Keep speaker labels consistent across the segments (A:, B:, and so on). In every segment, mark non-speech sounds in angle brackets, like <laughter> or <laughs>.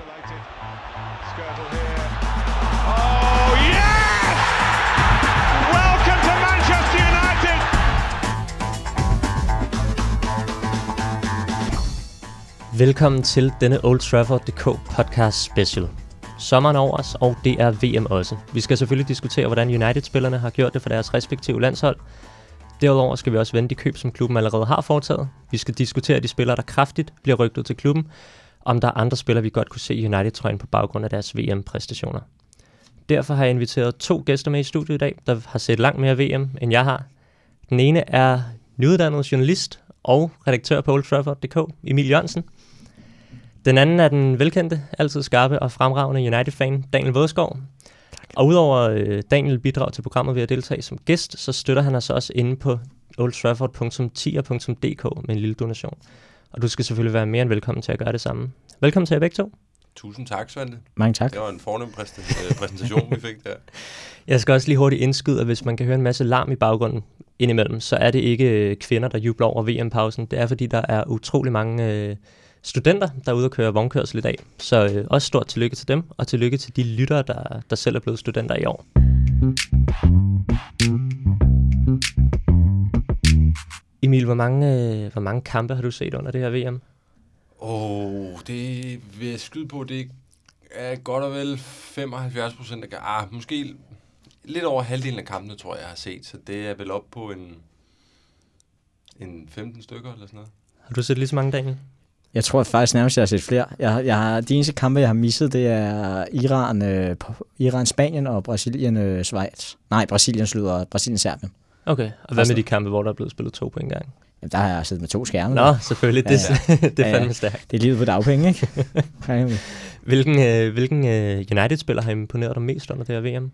A: Isolated. Skirtle here. Oh, yes! Welcome to Manchester United!
B: Velkommen til denne Old Trafford.dk podcast special. Sommeren over os, og det er VM også. Vi skal selvfølgelig diskutere, hvordan United-spillerne har gjort det for deres respektive landshold. Derudover skal vi også vende de køb, som klubben allerede har foretaget. Vi skal diskutere de spillere, der kraftigt bliver rygtet til klubben. Om der er andre spillere, vi godt kunne se i United-trøjen på baggrund af deres VM-præstationer. Derfor har jeg inviteret to gæster med i studiet i dag, der har set langt mere VM, end jeg har. Den ene er nyuddannet journalist og redaktør på Old Trafford.dk, Emil Jørgensen. Den anden er den velkendte, altid skarpe og fremragende United-fan, Daniel Vådskov. Og udover øh, Daniel bidrager til programmet ved at deltage som gæst, så støtter han os også inde på oldtrafford.tier.dk med en lille donation. Og du skal selvfølgelig være mere end velkommen til at gøre det samme. Velkommen til jer begge to.
C: Tusind tak, Svante.
D: Mange tak.
C: Det var en fornem øh, præsentation, vi fik der.
B: Jeg skal også lige hurtigt indskyde, at hvis man kan høre en masse larm i baggrunden indimellem, så er det ikke øh, kvinder, der jubler over VM-pausen. Det er, fordi der er utrolig mange øh, studenter, der er ude og køre vognkørsel i dag. Så øh, også stort tillykke til dem, og tillykke til de lyttere, der, der selv er blevet studenter i år. Emil, hvor mange, øh, hvor mange kampe har du set under det her VM?
C: Åh, oh, det vil jeg skyde på, det er godt og vel 75 procent af ah, måske lidt over halvdelen af kampene, tror jeg, jeg har set. Så det er vel op på en, en 15 stykker eller sådan noget.
B: Har du set lige så mange, Daniel?
D: Jeg tror faktisk nærmest, jeg har set flere. Jeg, jeg har, de eneste kampe, jeg har misset, det er Iran, øh, Iran Spanien og Brasilien øh, Schweiz. Nej, Brasilien slutter Brasilien Serbien.
B: Okay, og hvad med de kampe, hvor der er blevet spillet to på en gang?
D: Jamen, der har jeg siddet med to skærme.
B: Nå, selvfølgelig, det,
D: Ja, <laughs>
B: det er
D: Ja, ja.
B: fandme stærkt.
D: Det er livet på dagpenge, ikke? <laughs> Ja,
B: Hvilken, øh, hvilken øh, United-spiller har imponeret dig mest under det her VM?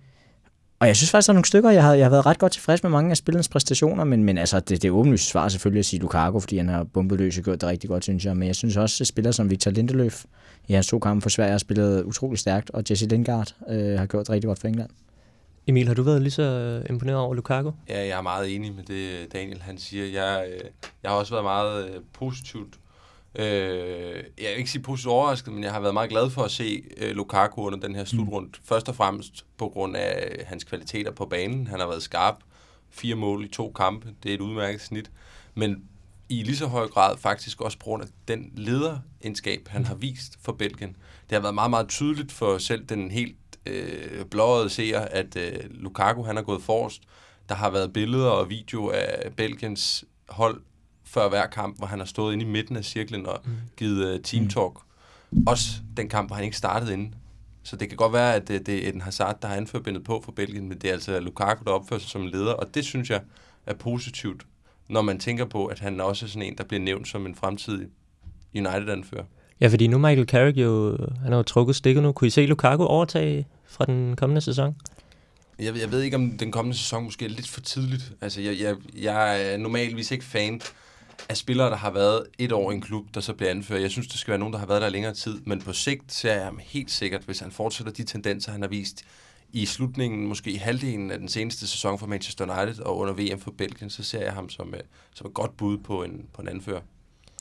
D: og jeg synes faktisk, der er nogle stykker, jeg har, jeg har været ret godt tilfreds med mange af spillernes præstationer, men, men altså, det, det åbenlyst svar selvfølgelig at sige Lukaku, fordi han har bumpet løs og gjort det rigtig godt, synes jeg. Men jeg synes også, at spillere som Victor Lindeløf i hans to kampe for Sverige har spillet utrolig stærkt, og Jesse Lingard øh, har gjort det rigtig godt for England.
B: Emil, har du været lige så øh, imponeret over Lukaku?
C: Ja, jeg er meget enig med det, Daniel han siger. Jeg, øh, jeg har også været meget øh, positivt. Øh, jeg vil ikke sige positivt overrasket, men jeg har været meget glad for at se øh, Lukaku under den her slutrunde. Mm. Først og fremmest på grund af hans kvaliteter på banen. Han har været skarp. Fire mål i to kampe. Det er et udmærket snit. Men i lige så høj grad faktisk også på grund af den lederegenskab, han har vist for Belgien. Det har været meget, meget tydeligt for selv den helt øh, blåede seer, at øh, Lukaku han har gået forrest. Der har været billeder og video af Belgiens hold før hver kamp, hvor han har stået inde i midten af cirklen og givet uh, team talk. Også den kamp, hvor han ikke startede inde. Så det kan godt være, at det, det er Eden Hazard, der har anførbindet på for Belgien, men det er altså Lukaku, der opfører sig som leder, og det synes jeg er positivt, når man tænker på, at han også er sådan en, der bliver nævnt som en fremtidig United-anfører.
B: Ja, fordi nu Michael Carrick jo, han har jo trukket stikket nu. Kunne I se Lukaku overtage fra den kommende sæson?
C: Jeg, ved- jeg ved ikke, om den kommende sæson måske er lidt for tidligt. Altså, jeg, jeg, jeg er normalvis ikke fan af spillere, der har været et år i en klub, der så bliver anført. Jeg synes, det skal være nogen, der har været der længere tid. Men på sigt ser jeg ham helt sikkert, hvis han fortsætter de tendenser, han har vist i slutningen, måske i halvdelen af den seneste sæson for Manchester United og under VM for Belgien, så ser jeg ham som, øh, som et godt bud på en, på en anfører.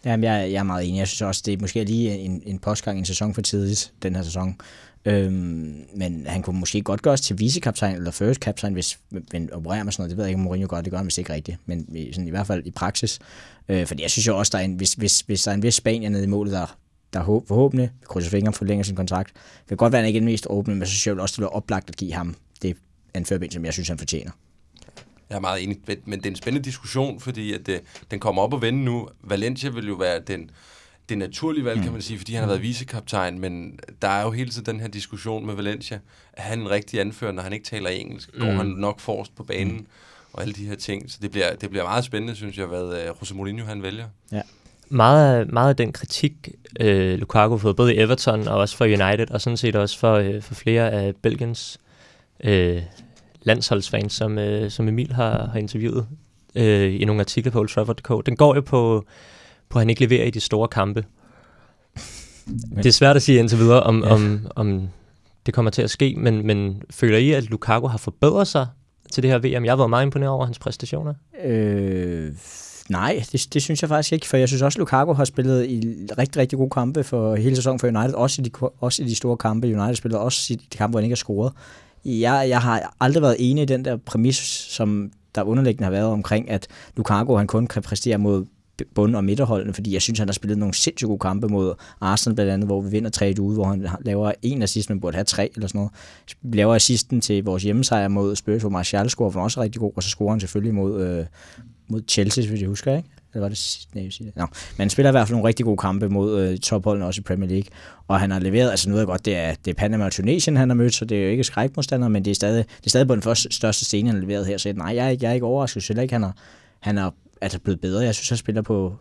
D: Jamen, jeg, jeg er meget enig. Jeg synes også, det er måske lige en, en postgang en sæson for tidligt, den her sæson. Øhm, men han kunne måske godt gøres til vicekaptajn eller first kaptajn, hvis man opererer med sådan noget. Det ved jeg ikke, om Mourinho gør. Det gør han vist ikke rigtigt. Men i, sådan, i hvert fald i praksis. Øh, fordi jeg synes jo også, der er en, hvis, hvis, hvis der er en vis Spanier nede i målet, der, der håb, forhåbentlig, krydser fingre for længere sin kontrakt. Det kan godt være, at han ikke er den mest åbne, men så synes jeg også, det bliver oplagt at give ham det anførbind, som jeg synes, han fortjener.
C: Jeg er meget enig, men- men det er en spændende diskussion, fordi at det, den kommer op og vende nu. Valencia vil jo være den, det naturlige valg, mm. kan man sige, fordi han har været vicekaptajn, men der er jo hele tiden den her diskussion med Valencia. Er han en rigtig anfører, når han ikke taler engelsk? Går
B: Mm.
C: han nok forrest på banen? Mm. Og alle de her ting. Så det bliver, det bliver meget spændende, synes jeg, hvad uh, Jose Mourinho han vælger.
B: Meget, af- meget af den kritik, øh, Lukaku har fået, både i Everton og også for United, og sådan set også for, øh, for flere af Belgiens øh, landsholdsfans, som, øh, som Emil har, har interviewet øh, i nogle artikler på Old Trafford.dk, den går jo på, at han ikke leverer i de store kampe. Det er svært at sige indtil videre, om,
D: Ja.
B: om, om det kommer til at ske, men, men føler I, at Lukaku har forbedret sig til det her VM? Jeg været meget imponeret over hans præstationer.
D: Øh, nej, det, det synes jeg faktisk ikke, for jeg synes også, at Lukaku har spillet i rigtig, rigtig gode kampe for hele sæsonen for United, også i de, også i de store kampe. United spiller også i de kampe, hvor han ikke har scoret. Jeg, jeg har aldrig været enig i den der præmis, som der underliggende har været omkring, at Lukaku han kun kan præstere mod bund- og midterholdene, fordi jeg synes, han har spillet nogle sindssygt gode kampe mod Arsenal blandt andet, hvor vi vinder 3 ude, hvor han laver en assist, men burde have tre eller sådan noget. Vi laver assisten til vores hjemmesejr mod Spurs, hvor Martial scorer, for også rigtig god, og så scorer han selvfølgelig mod, øh, mod Chelsea, hvis jeg husker, ikke? Eller var det sidste? Nej, jeg siger det. Nå. Men han spiller i hvert fald nogle rigtig gode kampe mod øh, topholdene også i Premier League. Og han har leveret, altså nu ved jeg godt, det er, det er Panama og Tunesien, han har mødt, så det er jo ikke skrækmodstander, men det er stadig, det er stadig på den første, største scene, han har leveret her. Så nej, jeg er ikke, jeg er ikke overrasket. Jeg ikke, han har, han har altså blevet bedre. Jeg synes, han spiller på,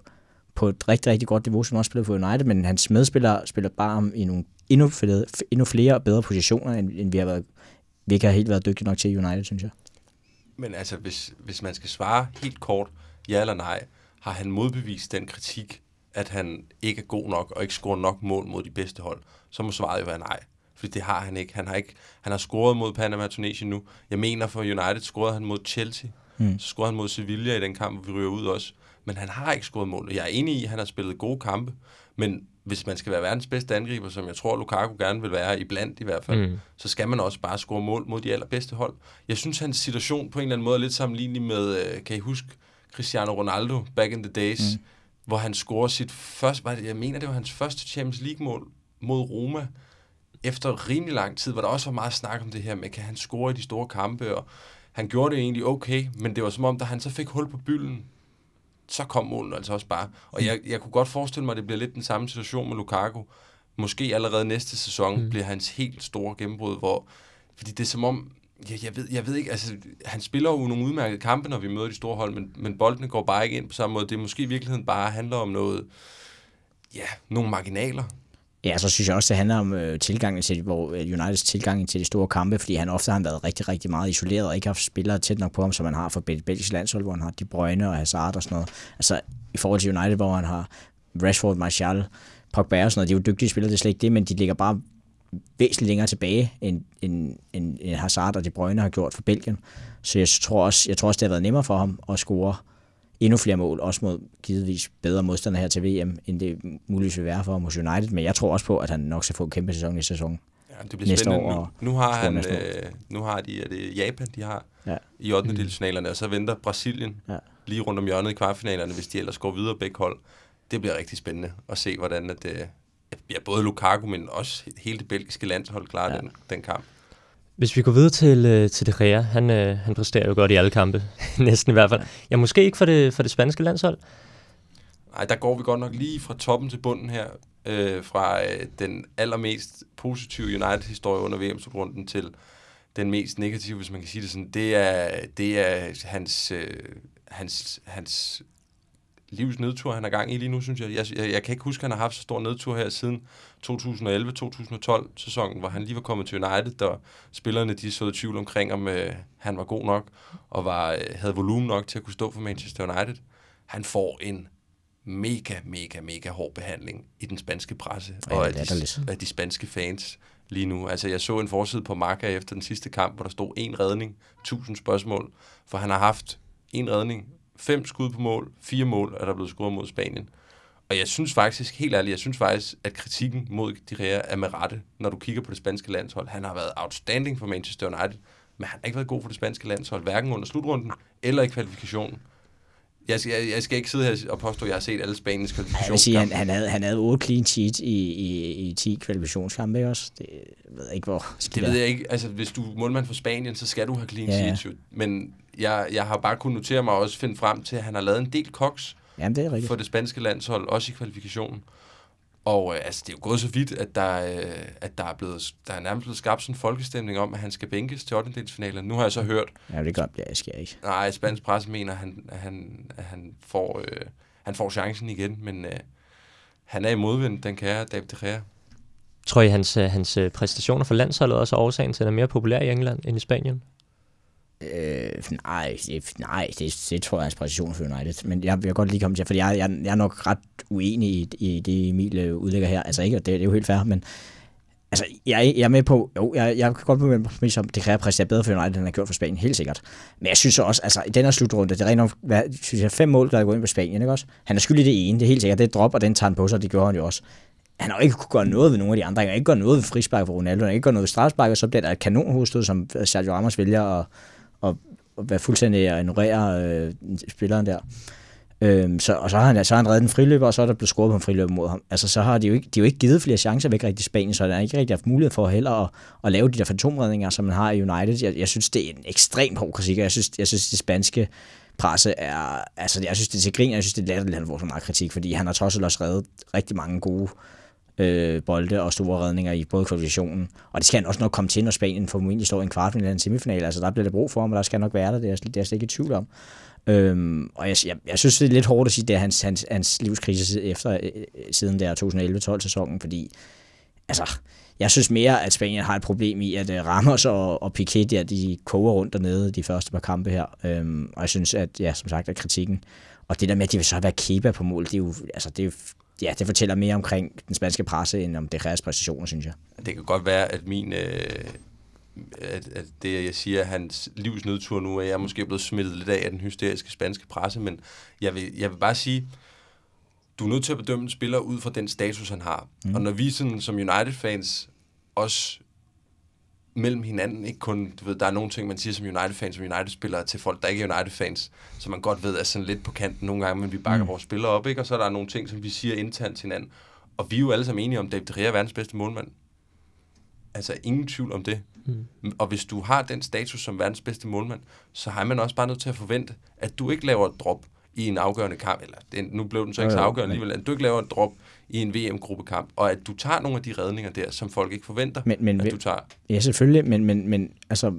D: på et rigtig, rigtig godt niveau, som også spiller for United, men hans medspillere spiller bare om i nogle endnu flere, endnu flere og bedre positioner, end, end vi har været, vi ikke har helt været dygtige nok til i United, synes jeg.
C: Men altså, hvis, hvis man skal svare helt kort, ja eller nej, har han modbevist den kritik, at han ikke er god nok og ikke scorer nok mål mod de bedste hold, så må svaret jo være nej. Fordi det har han ikke. Han har, ikke, han har scoret mod Panama Tunesien nu. Jeg mener, for United scorede han mod Chelsea. Mm. Så scorede han mod Sevilla i den kamp, hvor vi ryger ud også. Men han har ikke scoret mål. Jeg er enig i, at han har spillet gode kampe. Men hvis man skal være verdens bedste angriber, som jeg tror, Lukaku gerne vil være, i blandt i hvert fald, mm. så skal man også bare score mål mod de allerbedste hold. Jeg synes, hans situation på en eller anden måde er lidt sammenlignelig med, øh, kan I huske, Cristiano Ronaldo back in the days, mm. hvor han scorer sit første, jeg mener, det var hans første Champions League-mål mod Roma, efter rimelig lang tid, hvor der også var meget snak om det her med, kan han score i de store kampe, og han gjorde det egentlig okay, men det var som om, da han så fik hul på bylden, så kom målen altså også bare. Og jeg, jeg kunne godt forestille mig, at det bliver lidt den samme situation med Lukaku. Måske allerede næste sæson mm. bliver hans helt store gennembrud, hvor, fordi det er som om, Ja, jeg, ved, jeg ved ikke, altså han spiller jo nogle udmærkede kampe, når vi møder de store hold, men, men boldene går bare ikke ind på samme måde. Det er måske i virkeligheden bare handler om noget, ja, nogle marginaler.
D: Ja, så synes jeg også, det handler om øh, tilgangen til, hvor øh, Uniteds tilgang til de store kampe, fordi han ofte har været rigtig, rigtig meget isoleret og ikke haft spillere tæt nok på ham, som man har for Belgisk landshold, hvor han har De Bruyne og Hazard og sådan noget. Altså i forhold til United, hvor han har Rashford, Martial, Pogba og sådan noget, de er jo dygtige spillere, det er slet ikke det, men de ligger bare væsentligt længere tilbage, end, end, end, end Hazard og De Bruyne har gjort for Belgien. Så jeg tror også, jeg tror også det har været nemmere for ham at score endnu flere mål, også mod givetvis bedre modstandere her til VM, end det muligvis vil være for hos United. Men jeg tror også på, at han nok skal få en kæmpe sæson i sæsonen.
C: Ja, det bliver næste spændende. År nu, nu, har han, øh, nu har de, er det Japan, de har ja. i 8. Mm. delsfinalerne, og så venter Brasilien ja. lige rundt om hjørnet i kvartfinalerne, hvis de ellers går videre begge hold. Det bliver rigtig spændende at se, hvordan at, øh, ja, både Lukaku, men også hele det belgiske landshold klarer ja. den, den kamp.
B: Hvis vi går videre til, øh, til De Gea, han, øh, han præsterer jo godt i alle kampe, <laughs> næsten i hvert fald. Ja, måske ikke for det, for det spanske landshold.
C: Nej, der går vi godt nok lige fra toppen til bunden her. Øh, fra øh, den allermest positive United-historie under VM-slutrunden til den mest negative, hvis man kan sige det sådan. Det er, det er hans, øh, hans, hans livs nedtur, han er gang i lige nu, synes jeg. Jeg, jeg. jeg kan ikke huske, at han har haft så stor nedtur her siden 2011-2012 sæsonen, hvor han lige var kommet til United, og spillerne de så i tvivl omkring, om øh, han var god nok, og var, øh, havde volumen nok til at kunne stå for Manchester United. Han får en mega, mega, mega hård behandling i den spanske presse, ja, og af de, af de spanske fans lige nu. Altså, jeg så en forside på Marca efter den sidste kamp, hvor der stod en redning, tusind spørgsmål, for han har haft en redning fem skud på mål, fire mål er der blevet scoret mod Spanien. Og jeg synes faktisk, helt ærligt, jeg synes faktisk, at kritikken mod de Rea er med rette, når du kigger på det spanske landshold. Han har været outstanding for Manchester United, men han har ikke været god for det spanske landshold, hverken under slutrunden eller i kvalifikationen. Jeg skal, jeg, jeg skal ikke sidde her og påstå, at jeg har set alle Spaniens kvalifikationskampe.
D: Han, han, havde, han havde 8 clean sheets i, i, i 10 kvalifikationskampe også. Det jeg ved jeg ikke, hvor
C: Det ved jeg ikke. Altså, hvis du er målmand for Spanien, så skal du have clean ja, sheets. Jo. Men jeg, jeg har bare kunnet notere mig og også finde frem til, at han har lavet en del koks
D: Jamen, det er rigtigt.
C: for det spanske landshold, også i kvalifikationen. Og øh, altså, det er jo gået så vidt, at der, øh, at der er, blevet, der er nærmest blevet skabt sådan en folkestemning om, at han skal bænkes til 8. Nu har jeg så hørt...
D: Ja, det gør jeg skal ikke.
C: Nej, spansk presse mener, at han, at han, at han, får, øh, han får chancen igen, men øh, han er i modvind, den kære David De Gea.
B: Tror I, hans, øh, hans øh, præstationer for landsholdet også er årsagen til, at han er mere populær i England end i Spanien?
D: Øh, nej, det, nej det, det tror jeg er inspiration for United. Men jeg vil godt lige komme til, for jeg, jeg, jeg er nok ret uenig i, i det, Emil øh, udlægger her. Altså ikke, det, det er jo helt fair, men Altså, jeg, jeg er med på, jo, jeg, jeg kan godt blive med på, som det kræver præstere bedre for United, end han har gjort for Spanien, helt sikkert. Men jeg synes også, altså, i den her slutrunde, det er rent nok, hvad, synes jeg, fem mål, der er gået ind på Spanien, ikke også? Han er skyldig det ene, det er helt sikkert, det er drop, og den tager han på sig, det gjorde han jo også. Han har ikke kunne gøre noget ved nogle af de andre, han har ikke gjort noget ved frispark for Ronaldo, han har ikke gjort noget ved strafspark, og så bliver der et kanonhovedstød, som Sergio Ramos vælger at, og, og være fuldstændig at ignorere øh, spilleren der. Øhm, så, og så har, han, så har han reddet en friløber, og så er der blevet scoret på en friløber mod ham. Altså, så har de jo ikke, de jo ikke givet flere chancer væk rigtig i Spanien, så der er ikke rigtig haft mulighed for heller at, at lave de der fantomredninger, som man har i United. Jeg, jeg synes, det er en ekstrem hård kritik, og jeg synes, jeg synes det spanske presse er, altså jeg synes det er til grin, og jeg synes det er latterligt, at han får så meget kritik, fordi han har trods alt også reddet rigtig mange gode øh, Øh, bolde og store redninger i både kvalifikationen. Og det skal han også nok komme til, når Spanien formentlig står i en kvartfinale eller en semifinal. Altså der bliver der brug for ham, og der skal nok være der, det er, det er jeg slet ikke i tvivl om. Øhm, og jeg, jeg, jeg synes, det er lidt hårdt at sige, det er hans, hans, hans livskrise efter, øh, øh, siden der 2011-12 sæsonen, fordi altså, jeg synes mere, at Spanien har et problem i, at uh, Ramos og, og Piquet der, de koger rundt dernede de første par kampe her. Øhm, og jeg synes, at ja, som sagt, at kritikken, og det der med, at de vil så være Kepa på mål, det er jo, altså, det er jo ja, det fortæller mere omkring den spanske presse, end om det præstationer, synes jeg.
C: Det kan godt være, at min... Øh, at, at det, jeg siger, hans livs nedtur nu, er jeg måske blevet smittet lidt af af den hysteriske spanske presse, men jeg vil, jeg vil bare sige, du er nødt til at bedømme en spiller ud fra den status, han har. Mm. Og når vi sådan, som United-fans også mellem hinanden, ikke kun, du ved, der er nogle ting, man siger som United-fans, som United-spillere til folk, der ikke er United-fans, som man godt ved er sådan lidt på kanten nogle gange, men vi bakker mm. vores spillere op, ikke? Og så er der nogle ting, som vi siger internt til hinanden. Og vi er jo alle sammen enige om, at David Gea er verdens bedste målmand. Altså, ingen tvivl om det. Mm. Og hvis du har den status som verdens bedste målmand, så har man også bare nødt til at forvente, at du ikke laver et drop i en afgørende kamp, eller det, nu blev den så ikke så afgørende alligevel, at du ikke laver et drop i en VM-gruppekamp, og at du tager nogle af de redninger der, som folk ikke forventer, men, men, at du tager.
D: Ja, selvfølgelig, men, men, men altså,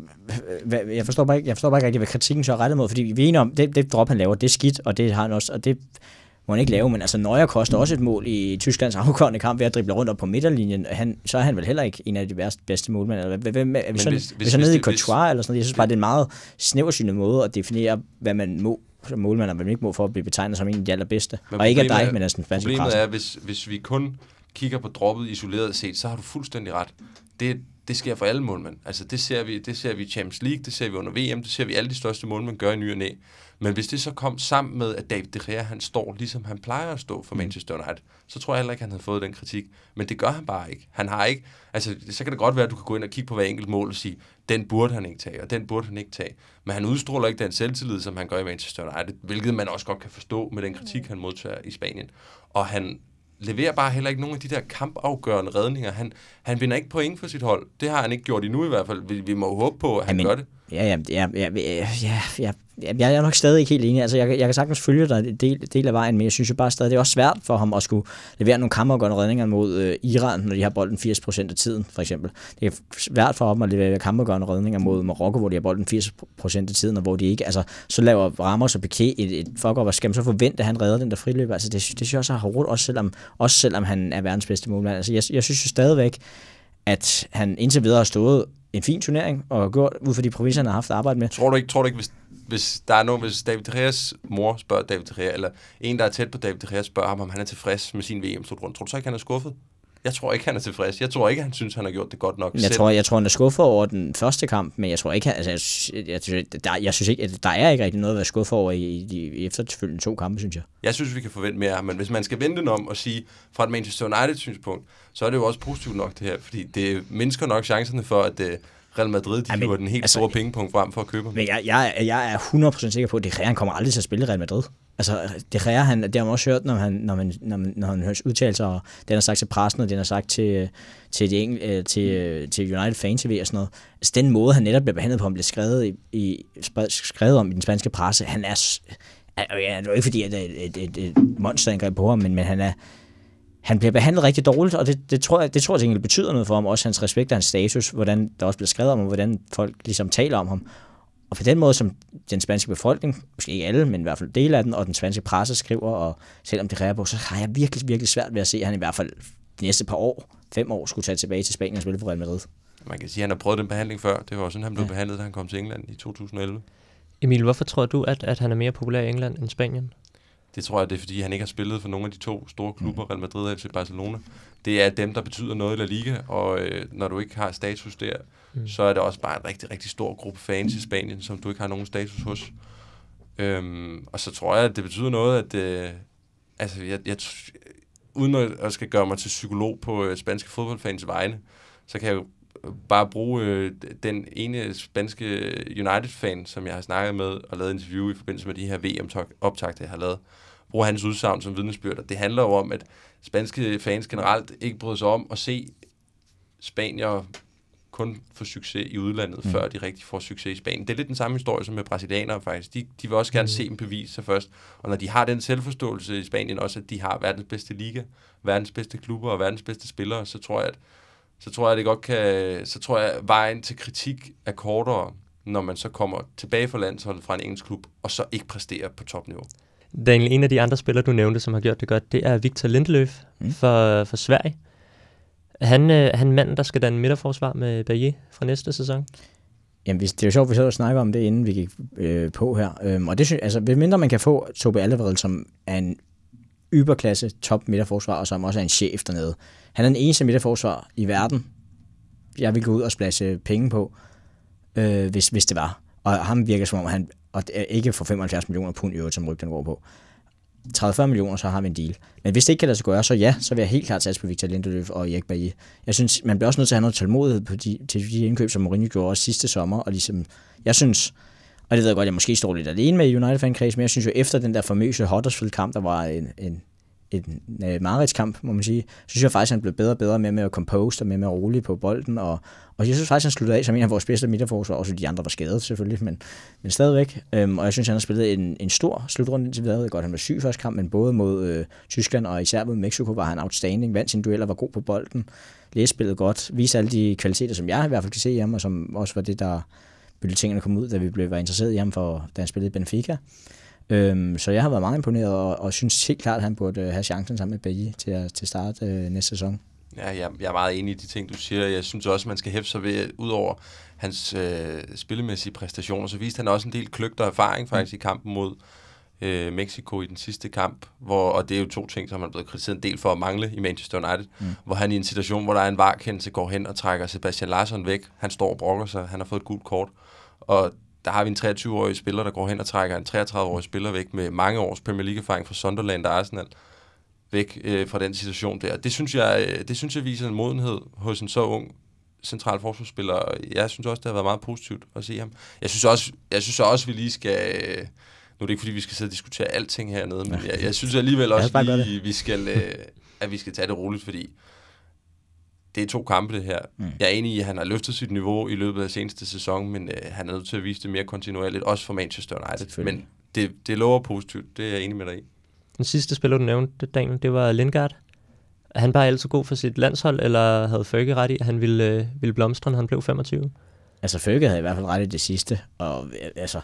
D: jeg forstår bare ikke, jeg forstår bare ikke rigtig, hvad kritikken så er rettet mod, fordi vi er enige om, det, det drop, han laver, det er skidt, og det har han også, og det må han ikke lave, men altså Neuer koster også et mål i Tysklands afgørende kamp ved at drible rundt op på midterlinjen. Han, så er han vel heller ikke en af de værste, bedste målmænd. Eller, hvem, er vi så, hvis, hvis, nede i Courtois eller sådan noget? Jeg synes bare, det er en meget snæversynet måde at definere, hvad man må som målmand, og man ikke må for at blive betegnet som en af de allerbedste. Men og ikke af dig, men af den spanske
C: Problemet presse. er, hvis, hvis vi kun kigger på droppet isoleret set, så har du fuldstændig ret. Det, det sker for alle målmænd. Altså det ser vi, det ser vi i Champions League, det ser vi under VM, det ser vi alle de største målmænd gør i ny og næ. Men hvis det så kom sammen med, at David De Gea, han står ligesom han plejer at stå for mm. Manchester United, så tror jeg heller ikke, han havde fået den kritik. Men det gør han bare ikke. Han har ikke, altså så kan det godt være, at du kan gå ind og kigge på hver enkelt mål og sige, den burde han ikke tage, og den burde han ikke tage. Men han udstråler ikke den selvtillid, som han gør i Manchester United, hvilket man også godt kan forstå med den kritik, han modtager i Spanien. Og han leverer bare heller ikke nogen af de der kampafgørende redninger. Han, han vinder ikke point for sit hold. Det har han ikke gjort endnu i hvert fald. Vi, vi må håbe på, at han Jamen, gør det.
D: Ja, ja, ja, ja, ja, ja, ja, jeg er nok stadig ikke helt enig. Altså, jeg, jeg kan sagtens følge dig en del, del af vejen, men jeg synes jo bare stadig, det er også svært for ham at skulle levere nogle kammergående redninger mod øh, Iran, når de har bolden 80% af tiden, for eksempel. Det er svært for ham at levere kammergående redninger mod Marokko, hvor de har bolden 80% af tiden, og hvor de ikke, altså, så laver Ramos og Piqué et, et fuck op, og skal man så forvente, at han redder den der friløb? Altså, det, det synes jeg også har hårdt, også selvom, også selvom han er verdens bedste målmand. Altså, jeg, jeg synes jo stadigvæk, at han indtil videre har stået en fin turnering, og gjort ud for de provinser, han har haft arbejde med.
C: Tror du ikke, tror du ikke hvis, hvis der er nogen, hvis David Reyes mor spørger David Reyes, eller en, der er tæt på David Reyes, spørger ham, om han er tilfreds med sin VM-slutrunde, tror du så ikke, han er skuffet? Jeg tror ikke, han er tilfreds. Jeg tror ikke, han synes, han har gjort det godt nok
D: jeg selv. Tror, jeg tror, han er skuffet over den første kamp, men jeg tror ikke, altså, jeg, jeg, der, jeg synes ikke, at der er ikke rigtig noget at være skuffet over i, i de efterfølgende to kampe, synes jeg.
C: Jeg synes, vi kan forvente mere, men hvis man skal vente den om og sige, fra et Manchester United-synspunkt, så er det jo også positivt nok det her, fordi det mindsker nok chancerne for, at øh, Real Madrid, de hiver den helt altså, store pengepunkt frem for at købe ham.
D: Men jeg, jeg, jeg er 100% sikker på, at De Gea kommer aldrig til at spille Real Madrid. Altså, det Gea, han, det har man også hørt, når, han, når, man, når, man, når han hører udtalelser, og den har sagt til pressen, og den har sagt til, til, de, engel, øh, til, øh, til United Fan TV og sådan noget. Altså, den måde, han netop bliver behandlet på, han bliver skrevet, i, i, skrevet om i den spanske presse, han er... Ja, det er ikke fordi, at det er et, et, et monsterangreb på ham, men, men han er, han bliver behandlet rigtig dårligt, og det, det tror jeg, det tror jeg egentlig betyder noget for ham, også hans respekt og hans status, hvordan der også bliver skrevet om ham, hvordan folk ligesom taler om ham. Og på den måde, som den spanske befolkning, måske ikke alle, men i hvert fald del af den, og den spanske presse skriver, og selvom det er på, så har jeg virkelig, virkelig svært ved at se, at han i hvert fald de næste par år, fem år, skulle tage tilbage til Spanien og spille for Real Madrid.
C: Man kan sige, at han har prøvet den behandling før. Det var også sådan, han blev ja. behandlet, da han kom til England i 2011.
B: Emil, hvorfor tror du, at, at han er mere populær i England end Spanien?
C: det tror jeg, det er, fordi han ikke har spillet for nogle af de to store klubber, Real Madrid og FC Barcelona. Det er dem, der betyder noget i La Liga, og øh, når du ikke har status der, mm. så er det også bare en rigtig, rigtig stor gruppe fans i Spanien, som du ikke har nogen status hos. Øhm, og så tror jeg, at det betyder noget, at øh, altså, jeg, jeg, uden at, jeg skal gøre mig til psykolog på øh, spanske fodboldfans vegne, så kan jeg jo bare bruge øh, den ene spanske United-fan, som jeg har snakket med og lavet interview i forbindelse med de her VM-optagter, jeg har lavet, bruge hans udsagn som vidnesbyrd. Og det handler jo om, at spanske fans generelt ikke bryder sig om at se spanier kun få succes i udlandet, mm. før de rigtig får succes i Spanien. Det er lidt den samme historie som med brasilianere faktisk. De, de vil også gerne mm. se en bevis sig først. Og når de har den selvforståelse i Spanien også, at de har verdens bedste liga, verdens bedste klubber og verdens bedste spillere, så tror jeg, at så tror jeg, det godt kan, så tror jeg, at vejen til kritik er kortere, når man så kommer tilbage fra landsholdet fra en engelsk klub, og så ikke præsterer på topniveau.
B: Daniel, en af de andre spillere, du nævnte, som har gjort det godt, det er Victor Lindeløf mm. for, for Sverige. Han, øh, han manden, der skal danne midterforsvar med Bayer fra næste sæson?
D: Jamen, det er jo sjovt, vi så snakker om det, inden vi gik øh, på her. Øhm, og det synes, altså, ved mindre man kan få Tobi Alderweireld, som er en yberklasse top midterforsvar, og som også er en chef dernede. Han er den eneste midterforsvar i verden, jeg vil gå ud og splasse penge på, øh, hvis, hvis det var. Og ham virker som om, han, og ikke for 75 millioner pund i øvrigt, som rygten går på, 30-40 millioner, så har vi en deal. Men hvis det ikke kan lade sig gøre, så ja, så vil jeg helt klart satse på Victor Lindeløf og Erik Bailly. Jeg synes, man bliver også nødt til at have noget tålmodighed på de, til de indkøb, som Mourinho gjorde også sidste sommer. Og ligesom, jeg synes, og det ved jeg godt, jeg måske står lidt alene med United fan men jeg synes jo efter den der famøse Huddersfield-kamp, der var en, en, en, øh, mareridskamp, må man sige, så synes jeg faktisk, at han blev bedre og bedre med, med at compose og med, med at rolig på bolden, og, og jeg synes faktisk, han sluttede af som en af vores bedste midterforsvar, også de andre var skadet selvfølgelig, men, men stadigvæk. Øhm, og jeg synes, han har spillet en, en stor slutrunde indtil videre. Godt, han var syg første kamp, men både mod øh, Tyskland og især mod Mexico var han outstanding, vandt sine dueller, var god på bolden, læste spillet godt, viste alle de kvaliteter, som jeg i hvert fald kan se i ham, og som også var det, der ville tingene komme ud, da vi blev var interesseret i ham, for, da han spillede i Benfica. Øhm, så jeg har været meget imponeret, og, og synes helt klart, at han burde have chancen sammen med Bailly til at til starte øh, næste sæson.
C: Ja, jeg, jeg er meget enig i de ting, du siger. Jeg synes også, man skal hæfte sig ved, ud over hans øh, spillemæssige præstationer, så viste han også en del kløgt og erfaring faktisk mm. i kampen mod øh, Mexico i den sidste kamp, hvor, og det er jo to ting, som han er blevet kritiseret en del for at mangle i Manchester United, mm. hvor han i en situation, hvor der er en varkendelse, går hen og trækker Sebastian Larsson væk. Han står og brokker sig, han har fået et gult kort, og der har vi en 23-årig spiller, der går hen og trækker en 33-årig spiller væk med mange års Premier League-erfaring fra Sunderland og Arsenal væk øh, fra den situation der. Det synes, jeg, øh, det synes jeg viser en modenhed hos en så ung central forsvarsspiller. Jeg synes også, det har været meget positivt at se ham. Jeg synes også, jeg synes også vi lige skal... Øh, nu er det ikke, fordi vi skal sidde og diskutere alting hernede, men jeg, jeg synes alligevel også lige, vi skal, øh, at vi skal tage det roligt, fordi det er to kampe, det her. Mm. Jeg er enig i, at han har løftet sit niveau i løbet af seneste sæson, men øh, han er nødt til at vise det mere kontinuerligt, også for Manchester United. Men det, det lover positivt, det er jeg enig med dig i.
B: Den sidste spiller, du nævnte, Daniel, det var Lingard. Er han bare altid god for sit landshold, eller havde Fergie ret i, at han ville, øh, ville blomstre, når han blev 25?
D: Altså, Fergie havde i hvert fald ret i det sidste, og øh, altså,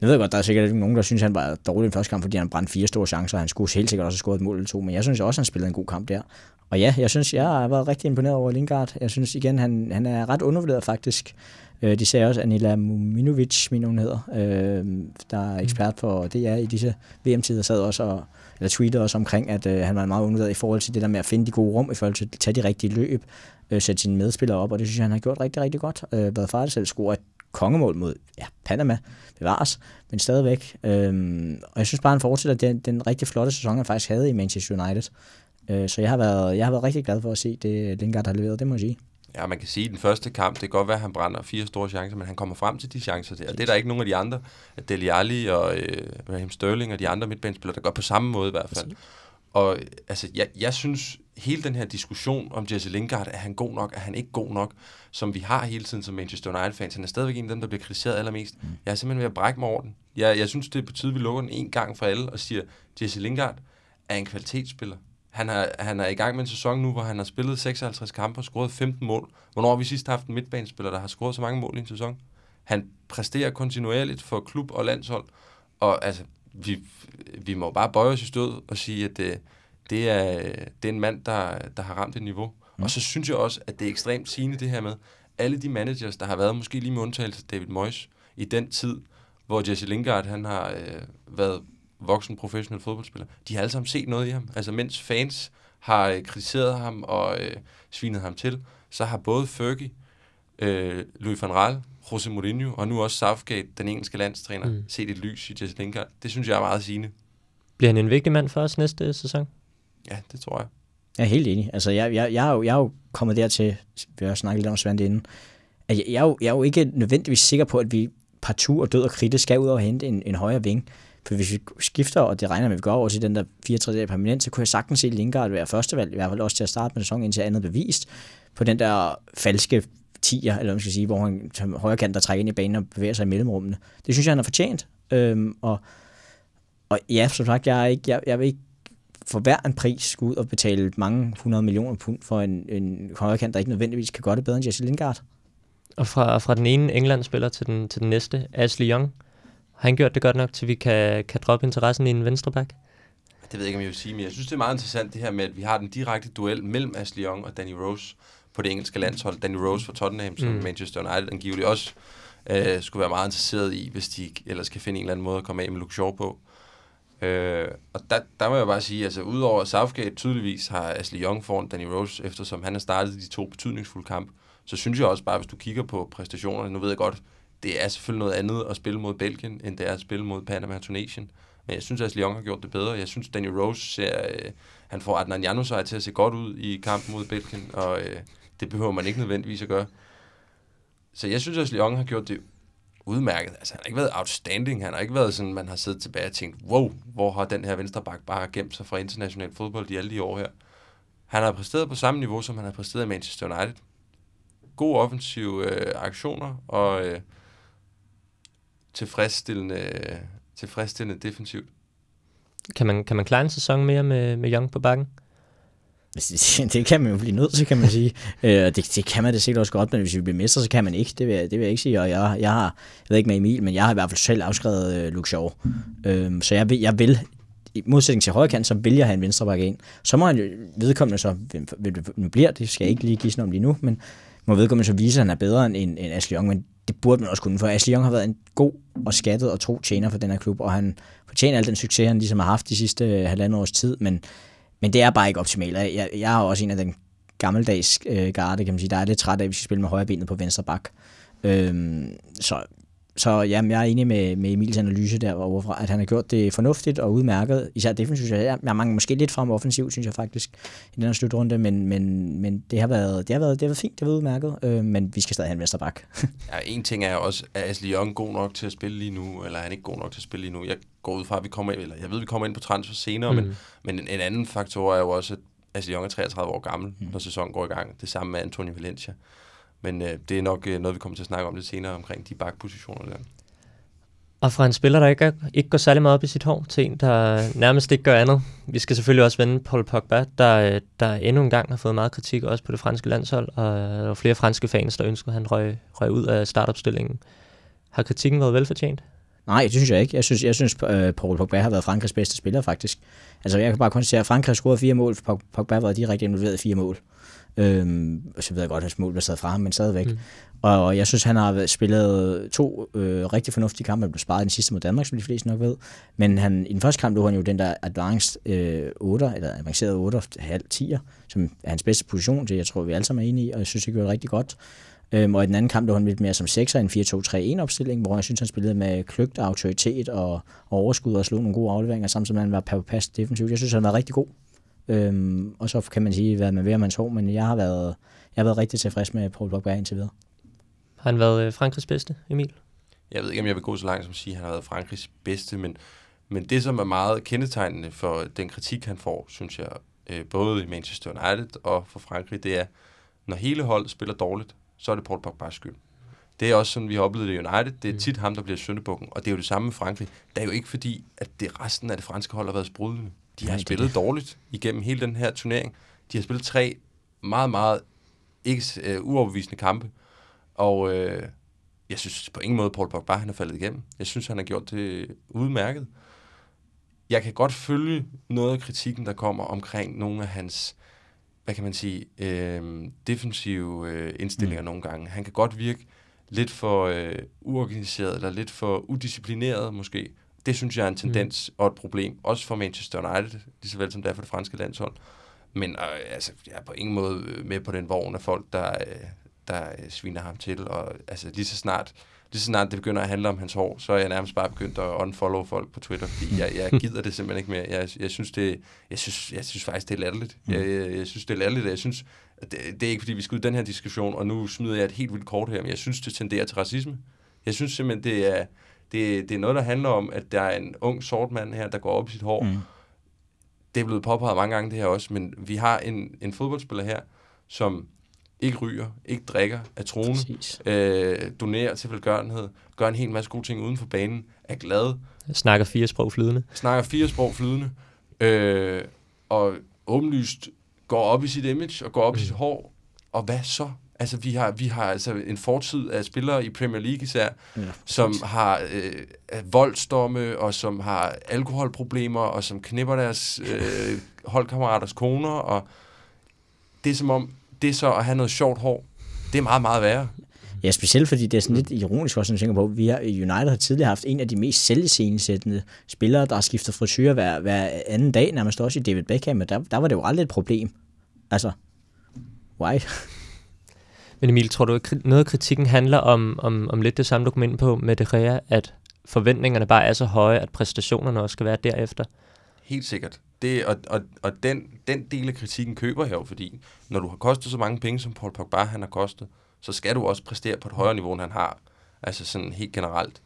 D: jeg ved godt, der er sikkert nogen, der synes, han var dårlig i første kamp, fordi han brændte fire store chancer, og han skulle helt sikkert også have scoret et mål eller to, men jeg synes også, han spillede en god kamp der. Og ja, jeg synes, jeg har været rigtig imponeret over Lingard. Jeg synes igen, han, han er ret undervurderet faktisk. Øh, de sagde også, Anila Muminovic, min hun hedder, øh, der er ekspert for det er i disse VM-tider, sad også og, eller tweetede også omkring, at øh, han var meget undervurderet i forhold til det der med at finde de gode rum, i forhold til at tage de rigtige løb, øh, sætte sine medspillere op, og det synes jeg, han har gjort rigtig, rigtig godt. Øh, været farligt selv score et kongemål mod ja, Panama, bevares, men stadigvæk. Øh, og jeg synes bare, han fortsætter den, den rigtig flotte sæson, han faktisk havde i Manchester United. Øh, så jeg har, været, jeg har været rigtig glad for at se det, Lingard har leveret, det må jeg sige.
C: Ja, man kan sige, at den første kamp, det kan godt være, at han brænder fire store chancer, men han kommer frem til de chancer der. Og det er der ikke nogen af de andre, Deli Alli og øh, Raheem Sterling og de andre midtbanespillere, der gør på samme måde i hvert fald. Og altså, jeg, jeg synes, hele den her diskussion om Jesse Lingard, er han god nok, er han ikke god nok, som vi har hele tiden som Manchester United-fans, han er stadigvæk en af dem, der bliver kritiseret allermest. Mm. Jeg er simpelthen ved at brække mig over den. Jeg, jeg synes, det er på tide, vi lukker den en gang for alle og siger, Jesse Lingard er en kvalitetsspiller. Han er, han er i gang med en sæson nu, hvor han har spillet 56 kampe og scoret 15 mål. Hvornår har vi sidst haft en midtbanespiller, der har scoret så mange mål i en sæson? Han præsterer kontinuerligt for klub og landshold, og altså, vi, vi må bare bøje os i stød og sige, at det, det, er, det er en mand, der, der har ramt et niveau. Mm. Og så synes jeg også, at det er ekstremt sigende det her med, alle de managers, der har været, måske lige med undtagelse David Moyes, i den tid, hvor Jesse Lingard han har øh, været voksen professionel fodboldspiller. De har alle sammen set noget i ham. Altså mens fans har øh, kritiseret ham og øh, svinet ham til, så har både Fergie, øh, Louis van Gaal, Jose Mourinho og nu også Southgate, den engelske landstræner, mm. set et lys i Jesse Lingard. Det synes jeg er meget sigende.
B: Bliver han en vigtig mand for os næste sæson?
C: Ja, det tror jeg.
D: Jeg er helt enig. Altså, jeg, jeg, jeg, er, jo, jeg er jo kommet dertil, vi har snakket lidt om Svante inden, at jeg, jeg, er jo, jeg er jo ikke nødvendigvis sikker på, at vi partout og død og kritisk skal ud og hente en, en højre ving. For hvis vi skifter, og det regner med, at vi går over til den der 64 permanent, så kunne jeg sagtens se Lingard være førstevalg, i hvert fald også til at starte med sæsonen, indtil andet bevist, på den der falske tier, eller man skal sige, hvor han som højre kant, der trækker ind i banen og bevæger sig i mellemrummene. Det synes jeg, han har fortjent. Øhm, og, og ja, som sagt, jeg, er ikke, jeg, jeg vil ikke for hver en pris skulle ud og betale mange hundrede millioner pund for en, en højre kant, der ikke nødvendigvis kan gøre det bedre end Jesse Lingard.
B: Og fra, fra den ene England-spiller til den, til den næste, Ashley Young, har han gjort det godt nok, til vi kan, kan droppe interessen i en venstreback?
C: Det ved jeg ikke, om jeg vil sige, men jeg synes, det er meget interessant det her med, at vi har den direkte duel mellem Ashley Young og Danny Rose på det engelske landshold. Danny Rose fra Tottenham, som mm. Manchester United angiveligt også øh, skulle være meget interesseret i, hvis de ellers kan finde en eller anden måde at komme af med Luke Shaw på. Øh, og der, der må jeg bare sige, altså udover Southgate tydeligvis har Ashley Young foran Danny Rose, eftersom han har startet de to betydningsfulde kampe, så synes jeg også bare, hvis du kigger på præstationerne, nu ved jeg godt, det er selvfølgelig noget andet at spille mod Belgien, end det er at spille mod Panama og Tunesien. Men jeg synes, at Lyon har gjort det bedre. Jeg synes, Danny Rose ser, øh, han får Adnan Januzaj til at se godt ud i kampen mod Belgien, og øh, det behøver man ikke nødvendigvis at gøre. Så jeg synes, at Lyon har gjort det udmærket. Altså, han har ikke været outstanding. Han har ikke været sådan, man har siddet tilbage og tænkt, wow, hvor har den her venstreback bare gemt sig fra international fodbold i alle de år her. Han har præsteret på samme niveau, som han har præsteret i Manchester United. Gode offensive øh, aktioner og øh, tilfredsstillende, tilfredsstillende defensivt.
B: Kan man, kan man klare en sæson mere med, med Young på bakken? <laughs>
D: det kan man jo blive nødt til, kan man sige. <laughs> Øh, det, det kan man det sikkert også godt, men hvis vi bliver mestre, så kan man ikke. Det vil, jeg, det vil jeg ikke sige. Og jeg, jeg har, jeg ved ikke med Emil, men jeg har i hvert fald selv afskrevet uh, Luke Shaw. Uh, så jeg vil, jeg vil i modsætning til højre kant, så vil jeg have en venstre bakke ind. Så må han jo vedkommende så, nu bliver det, skal jeg ikke lige give sådan om lige nu, men må vedkommende så vise, at han er bedre end, end Ashley Young, men det burde man også kunne, for Ashley Young har været en god og skattet og tro tjener for den her klub, og han fortjener al den succes, han ligesom har haft de sidste øh, halvandet års tid, men men det er bare ikke optimalt. Jeg, jeg er også en af den gammeldags øh, garde, kan man sige. Der er lidt træt af, at vi skal spille med højre benet på venstre bak. Øhm, så så jamen, jeg er enig med, med Emils analyse der, hvorfra, at han har gjort det fornuftigt og udmærket. Især defensivt. Jeg, jeg mangler måske lidt frem offensivt, synes jeg faktisk, i den her slutrunde, men, men, men det, har været, det, har været, det har været fint, det har været udmærket, øh, men vi skal stadig have en vensterbak. <laughs>
C: ja, en ting er også, er Ashley Young god nok til at spille lige nu, eller er han ikke god nok til at spille lige nu? Jeg går ud fra, at vi kommer ind, eller jeg ved, vi kommer ind på transfer senere, mm. men, men en, en anden faktor er jo også, at Ashley Young er 33 år gammel, mm. når sæsonen går i gang. Det samme med Antonio Valencia. Men øh, det er nok øh, noget, vi kommer til at snakke om lidt senere omkring de bakpositioner der.
B: Og fra en spiller, der ikke, ikke går særlig meget op i sit hår, til en, der nærmest ikke gør andet. Vi skal selvfølgelig også vende Paul Pogba, der, der endnu en gang har fået meget kritik, også på det franske landshold, og der var flere franske fans, der ønskede, at han røg, røg ud af startopstillingen. Har kritikken været velfortjent?
D: Nej, det synes jeg ikke. Jeg synes, jeg synes uh, Paul Pogba har været Frankrigs bedste spiller, faktisk. Altså, jeg kan bare konstatere, at Frankrig har scoret fire mål, for Pogba har været direkte involveret i fire mål. Øhm, så ved jeg godt, at hans mål blev sat fra ham, men stadigvæk. Mm. Og, og jeg synes, han har spillet to øh, rigtig fornuftige kampe. Han blev sparet den sidste mod Danmark, som de fleste nok ved. Men han, i den første kamp, lå han jo den der advanced øh, 8, eller avanceret 8, halv 10'er, som er hans bedste position, det jeg tror, vi alle sammen er enige i, og jeg synes, det gjorde det rigtig godt. Øhm, og i den anden kamp lå han lidt mere som 6'er, en 4-2-3-1 opstilling, hvor jeg synes, han spillede med kløgt og autoritet og, og overskud og slog nogle gode afleveringer, samtidig med, at han var på pas defensivt. Jeg synes, han var rigtig god. Øhm, og så kan man sige, hvad man vil om hans hår, men jeg har været, jeg har været rigtig tilfreds med Paul Pogba indtil videre.
B: Har han været øh, Frankrigs bedste, Emil?
C: Jeg ved ikke, om jeg vil gå så langt som at sige, at han har været Frankrigs bedste, men, men det, som er meget kendetegnende for den kritik, han får, synes jeg, øh, både i Manchester United og for Frankrig, det er, når hele holdet spiller dårligt, så er det Paul Pogba's skyld. Det er også sådan, vi har oplevet det i United. Det er mm. tit ham, der bliver syndebukken. Og det er jo det samme med Frankrig. Det er jo ikke fordi, at det resten af det franske hold har været sprudlende. De har Nej, spillet det. dårligt igennem hele den her turnering. De har spillet tre meget, meget ikke uh, uoverbevisende kampe. Og uh, jeg synes på ingen måde, Paul Pogba han er faldet igennem. Jeg synes, han har gjort det udmærket. Jeg kan godt følge noget af kritikken, der kommer omkring nogle af hans, hvad kan man sige, øh, defensive øh, indstillinger mm. nogle gange. Han kan godt virke lidt for øh, uorganiseret, eller lidt for udisciplineret måske, Det synes jeg er en tendens mm. og et problem, også for Manchester United, lige så vel som det er for det franske landshold. Men øh, altså, jeg er på ingen måde med på den vogn af folk, der, øh, der øh, sviner ham til. Og altså, lige så snart lige så snart det begynder at handle om hans hår, så er jeg nærmest bare begyndt at unfollow folk på Twitter, fordi jeg, jeg <laughs> gider det simpelthen ikke mere. Jeg, jeg, synes, det, jeg, synes, jeg synes faktisk, det er latterligt. Mm. Jeg, jeg, jeg synes, det er latterligt, jeg synes, det, det er ikke, fordi vi skal ud i den her diskussion, og nu smider jeg et helt vildt kort her, men jeg synes, det tenderer til racisme. Jeg synes simpelthen, det er, det, det er noget, der handler om, at der er en ung sort mand her, der går op i sit hår. Mm. Det er blevet påpeget mange gange, det her også, men vi har en, en fodboldspiller her, som ikke ryger, ikke drikker, er troende, øh, donerer til velgørenhed, gør en hel masse gode ting uden for banen, er glad.
B: Snakker fire sprog flydende.
C: Snakker fire sprog flydende, øh, og åbenlyst går op i sit image, og går op mm. i sit hår, og hvad så? Altså, vi har, vi har altså en fortid af spillere i Premier League især, ja, som har øh, voldsdomme, og som har alkoholproblemer, og som knipper deres øh, <laughs> holdkammeraters koner, og det er som om, det så at have noget sjovt hår, det er meget, meget værre.
D: Ja, specielt fordi det er sådan lidt ironisk også, når jeg tænker på, vi har, United har tidligere haft en af de mest selvscenesættende spillere, der har skiftet frisyrer hver, hver anden dag, nærmest også i David Beckham, men der, der var det jo aldrig et problem. Altså, why?
B: Men Emil, tror du, at noget af kritikken handler om, om, om lidt det samme, du kom ind på med det her, at forventningerne bare er så høje, at præstationerne også skal være derefter?
C: Helt sikkert. Det, og og, og den, den del af kritikken køber jeg jo, fordi når du har kostet så mange penge, som Paul Pogba han har kostet, så skal du også præstere på et højere niveau, end han har. Altså sådan helt generelt.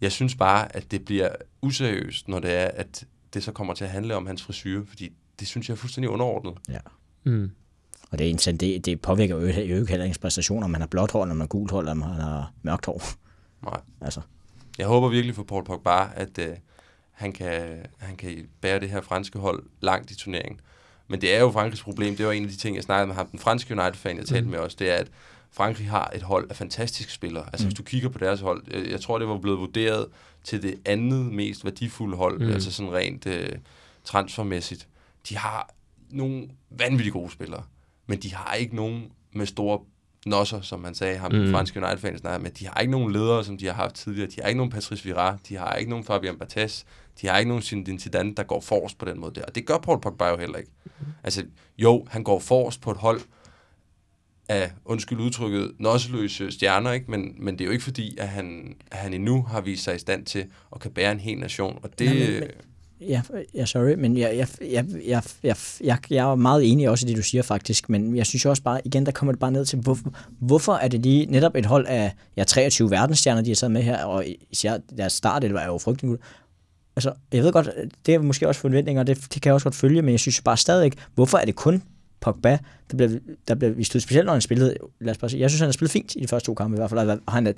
C: Jeg synes bare, at det bliver useriøst, når det er, at det så kommer til at handle om hans frisyr, fordi det synes jeg er fuldstændig underordnet.
D: Ja. Mm. Og det, er, det, det påvirker jo ikke heller ens præstationer, om man har blåt hår, eller man har gult hår, eller man har mørkt hår.
C: Nej. Altså. Jeg håber virkelig for Paul Pogba, at, uh, han kan, han kan bære det her franske hold langt i turneringen. Men det er jo Frankrigs problem. Det var en af de ting, jeg snakkede med ham, den franske United-fan, jeg talte mm. med også, det er, at Frankrig har et hold af fantastiske spillere. Altså mm. hvis du kigger på deres hold, øh, jeg tror, det var blevet vurderet til det andet mest værdifulde hold, mm. altså sådan rent uh, transfermæssigt. De har nogle vanvittigt gode spillere, men de har ikke nogen med store nosser, som man sagde, ham mm. franske United-fans, nej, men de har ikke nogen ledere, som de har haft tidligere. De har ikke nogen Patrice Vira, de har ikke nogen Fabian Barthez, de har ikke nogen Zinedine Zidane, der går forrest på den måde der. Og det gør Paul Pogba jo heller ikke. Mm. Altså, jo, han går forrest på et hold af, undskyld udtrykket, nosseløse stjerner, ikke? Men, men det er jo ikke fordi, at han, at han endnu har vist sig i stand til at kan bære en hel nation. Og det... Ja, men, men
D: Ja, ja, sorry, men jeg, jeg, jeg, jeg, jeg, jeg, jeg er meget enig også i det, du siger faktisk, men jeg synes også bare, igen, der kommer det bare ned til, hvorfor, hvorfor er det lige netop et hold af ja, 23 verdensstjerner, de har taget med her, og især deres start, det var jo frygteligt Altså, jeg ved godt, det er måske også forventninger, det, det kan jeg også godt følge, men jeg synes bare stadig, hvorfor er det kun Pogba, der bliver, der bliver vist ud, specielt når han spillede, lad os bare sige, jeg synes, han har spillet fint i de første to kampe, i hvert fald har han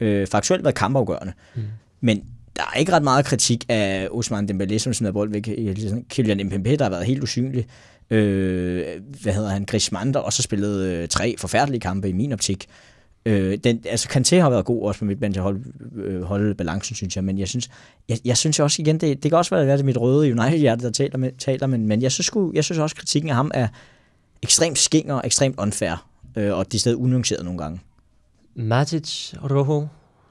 D: øh, faktuelt været kampafgørende. Mm. Men der er ikke ret meget kritik af Osman Dembélé, som smider bold væk. Kylian Mbappé, der har været helt usynlig. Øh, hvad hedder han? Griezmann, der også har spillet øh, tre forfærdelige kampe i min optik. Øh, den, altså Kanté har været god også på midtbanen til at holde, øh, holde balancen, synes jeg, men jeg synes, jeg, jeg synes også igen, det, det kan også være, at det er mit røde United-hjerte, der taler, med, taler men, men jeg synes, jeg synes også, at kritikken af ham er ekstremt skinger, ekstremt unfair, øh, og det er stadig unuanceret nogle gange.
B: Matic, Rojo,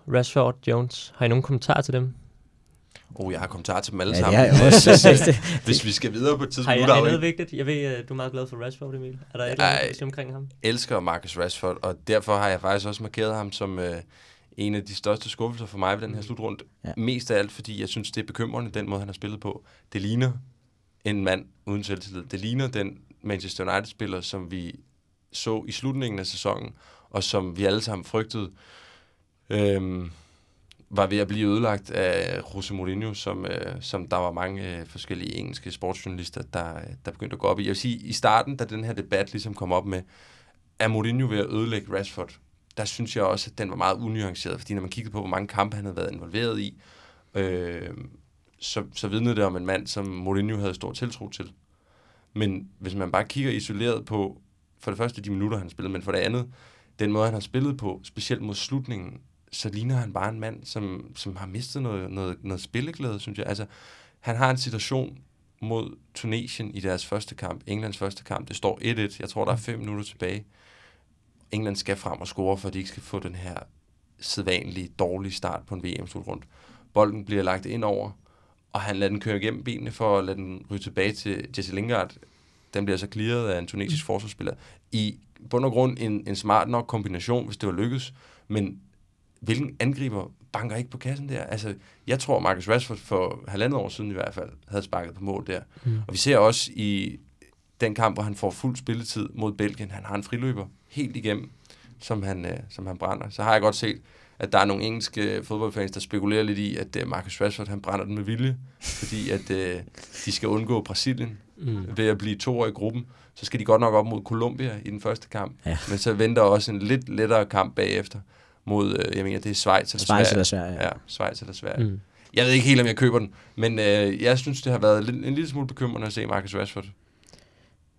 B: Rashford, Jones. Har I nogen kommentar til dem?
C: Oh, jeg har kommentarer til dem alle
D: ja,
C: sammen.
D: Det har jeg også. <laughs>
C: Hvis vi skal videre på et tidspunkt.
B: Har jeg noget vigtigt? Jeg ved, øh, du er meget glad for Rashford, Emil. Er der et eller andet omkring ham?
C: Jeg elsker Marcus Rashford, og derfor har jeg faktisk også markeret ham som uh, en af de største skuffelser for mig ved den her slutrunde. Ja. Mest af alt, fordi jeg synes, det er bekymrende, den måde, han har spillet på. Det ligner en mand uden selvtillid. Det ligner den Manchester United-spiller, som vi så i slutningen af sæsonen, og som vi alle sammen frygtede øhm, var ved at blive ødelagt af Jose Mourinho, som, øh, som der var mange øh, forskellige engelske sportsjournalister, der, der begyndte at gå op i. Jeg vil sige, i starten, da den her debat ligesom kom op med, er Mourinho ved at ødelægge Rashford? Der synes jeg også, at den var meget unuanceret, fordi når man kiggede på, hvor mange kampe han havde været involveret i, øh, så, så vidnede det om en mand, som Mourinho havde stor tiltro til. Men hvis man bare kigger isoleret på, for det første de minutter, han spillede, men for det andet, den måde, han har spillet på, specielt mod slutningen, så ligner han bare en mand, som, som har mistet noget, noget, noget spilleglæde, synes jeg. Altså, han har en situation mod Tunesien i deres første kamp, Englands første kamp. Det står 1-1. Jeg tror, der er fem minutter tilbage. England skal frem og score, for de ikke skal få den her sædvanlige dårlige start på en VM-slutrund. bolden bliver lagt ind over, og han lader den køre igennem benene for at lade den ryge tilbage til Jesse Lingard. Den bliver så clearet af en tunesisk forsvarsspiller. I bund og grund en, en smart nok kombination, hvis det var lykkes, men hvilken angriber banker ikke på kassen der? Altså, jeg tror, Marcus Rashford for halvandet år siden i hvert fald havde sparket på mål der. Mm. Og vi ser også i den kamp, hvor han får fuld spilletid mod Belgien, han har en friløber helt igennem, som han, øh, som han brænder. Så har jeg godt set, at der er nogle engelske fodboldfans, der spekulerer lidt i, at øh, Marcus Rashford han brænder den med vilje, fordi at øh, de skal undgå Brasilien mm. ved at blive to i gruppen. Så skal de godt nok op mod Colombia i den første kamp,
D: Ja.
C: men så venter også en lidt lettere kamp bagefter mod, øh, jeg mener, det er Schweiz eller
D: Schweiz
C: Sverige.
D: eller Sverige, ja.
C: Ja, Schweiz eller Sverige. Mm. Jeg ved ikke helt, om jeg køber den, men øh, jeg synes, det har været lidt, en lille smule bekymrende at se Marcus Rashford.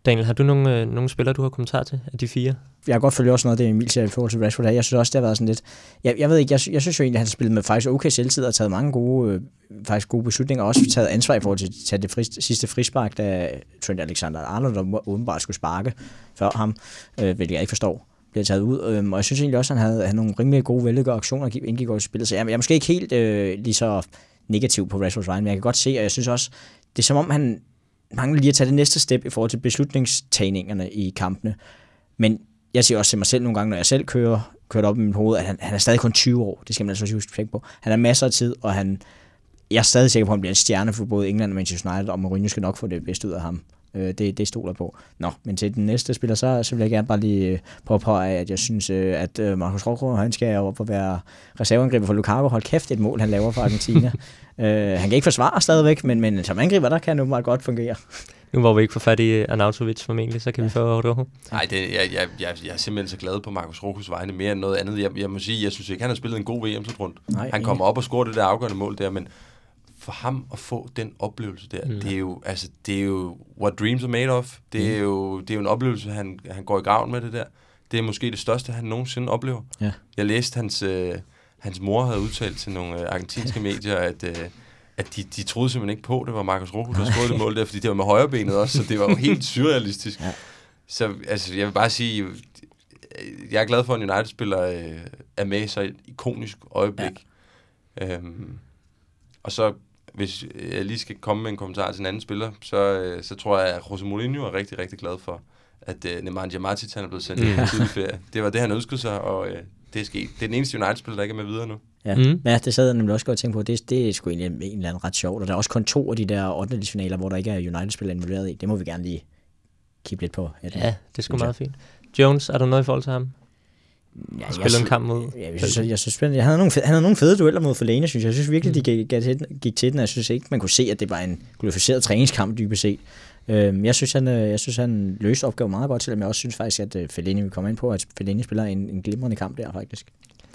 B: Daniel, har du nogle, øh, nogle spillere, du har kommentar til af de fire?
D: jeg kan godt følge også noget af det, Emil siger i forhold til Rashford her. Jeg synes også, det har været sådan lidt... Jeg, jeg ved ikke, jeg, jeg synes jo egentlig, at han har spillet med faktisk okay selvtid og taget mange gode, øh, faktisk gode beslutninger, og også taget ansvar i forhold til at tage det fri, sidste frispark, da Trent Alexander-Arnold, der åbenbart skulle sparke før ham, øh, hvilket jeg ikke forstår bliver taget ud. Øhm, og jeg synes egentlig også, at han havde, havde nogle rimelig gode vellykkede aktioner, og indgik over i spillet. Så jeg, jeg er måske ikke helt øh, lige så negativ på Rashfords vejen, men jeg kan godt se, og jeg synes også, det er som om, han mangler lige at tage det næste step i forhold til beslutningstagningerne i kampene. Men jeg siger også til mig selv nogle gange, når jeg selv kører, kørt op i mit hoved, at han, han er stadig kun 20 år. Det skal man altså også huske tænke på. Han har masser af tid, og han, jeg er stadig sikker på, at han bliver en stjerne for både England og Manchester United, og Mourinho skal nok få det bedste ud af ham. Øh, det, det stoler på. Nå, men til den næste spiller, så, så vil jeg gerne bare lige øh, påpege, at jeg synes, øh, at øh, Marcus Rojo, han skal op og være reserveangriber for Lukaku. Hold kæft, et mål, han laver for Argentina. <laughs> øh, han kan ikke forsvare stadigvæk, men, men som angriber, der kan han meget godt fungere.
B: Nu hvor vi ikke får fat i Arnautovic formentlig, så kan vi få Rojo.
C: Nej, det, jeg, jeg, jeg, jeg er simpelthen så glad på Markus Rokus vegne mere end noget andet. Jeg, jeg må sige, jeg synes ikke, han har spillet en god VM-slutrunde.
D: Nej,
C: Han kommer op og scorer det der afgørende mål der, men for ham at få den oplevelse der, mm. det er jo, altså, det er jo what dreams are made of. Det er jo, det er jo en oplevelse, han, han går i graven med det der. Det er måske det største, han nogensinde oplever.
D: Ja.
C: Jeg læste, hans, øh, hans mor havde udtalt til nogle øh, argentinske <laughs> medier, at, øh, at de, de troede simpelthen ikke på, det var Marcus Rojo, der scorede det mål der, fordi det var med højrebenet også, så det var jo helt <laughs> surrealistisk.
D: Ja.
C: Så altså, jeg vil bare sige, jeg er glad for, at en United-spiller øh, er med i så et ikonisk øjeblik. Ja. Øhm, og så, hvis jeg lige skal komme med en kommentar til en anden spiller, så, øh, så tror jeg, at Jose Mourinho er rigtig, rigtig glad for, at øh, Nemanja Matic han er blevet sendt hjem på tidlig ferie. Det var det, han ønskede sig, og øh, det er sket. Det er den eneste United-spiller, der ikke er med videre nu.
D: Ja,
B: Mm.
D: ja det sad jeg nemlig også godt og tænke på. Det, det er sgu egentlig en eller anden ret sjovt. Og der er også kun to af de der 8. finaler, hvor der ikke er United-spillere involveret i. Det må vi gerne lige kigge lidt på. Ja,
B: Ja, det er sgu meget fint. Jones, er der noget i forhold til ham?
D: Ja,
B: Han spiller en kamp mod...
D: Ja, jeg synes, jeg synes, spændende. han, havde nogle fede, han havde nogle fede dueller mod Fellaini, synes jeg. Jeg synes virkelig, de gik, gik, til, den- gik til den. Jeg synes ikke, man kunne se, at det var en glorificeret træningskamp, dybest set. Øhm, jeg, synes, han, øh, jeg synes, han løste opgaven meget godt, selvom jeg også synes faktisk, at øh, Fellaini vil komme ind på, at Fellaini spiller en, en glimrende kamp der, faktisk.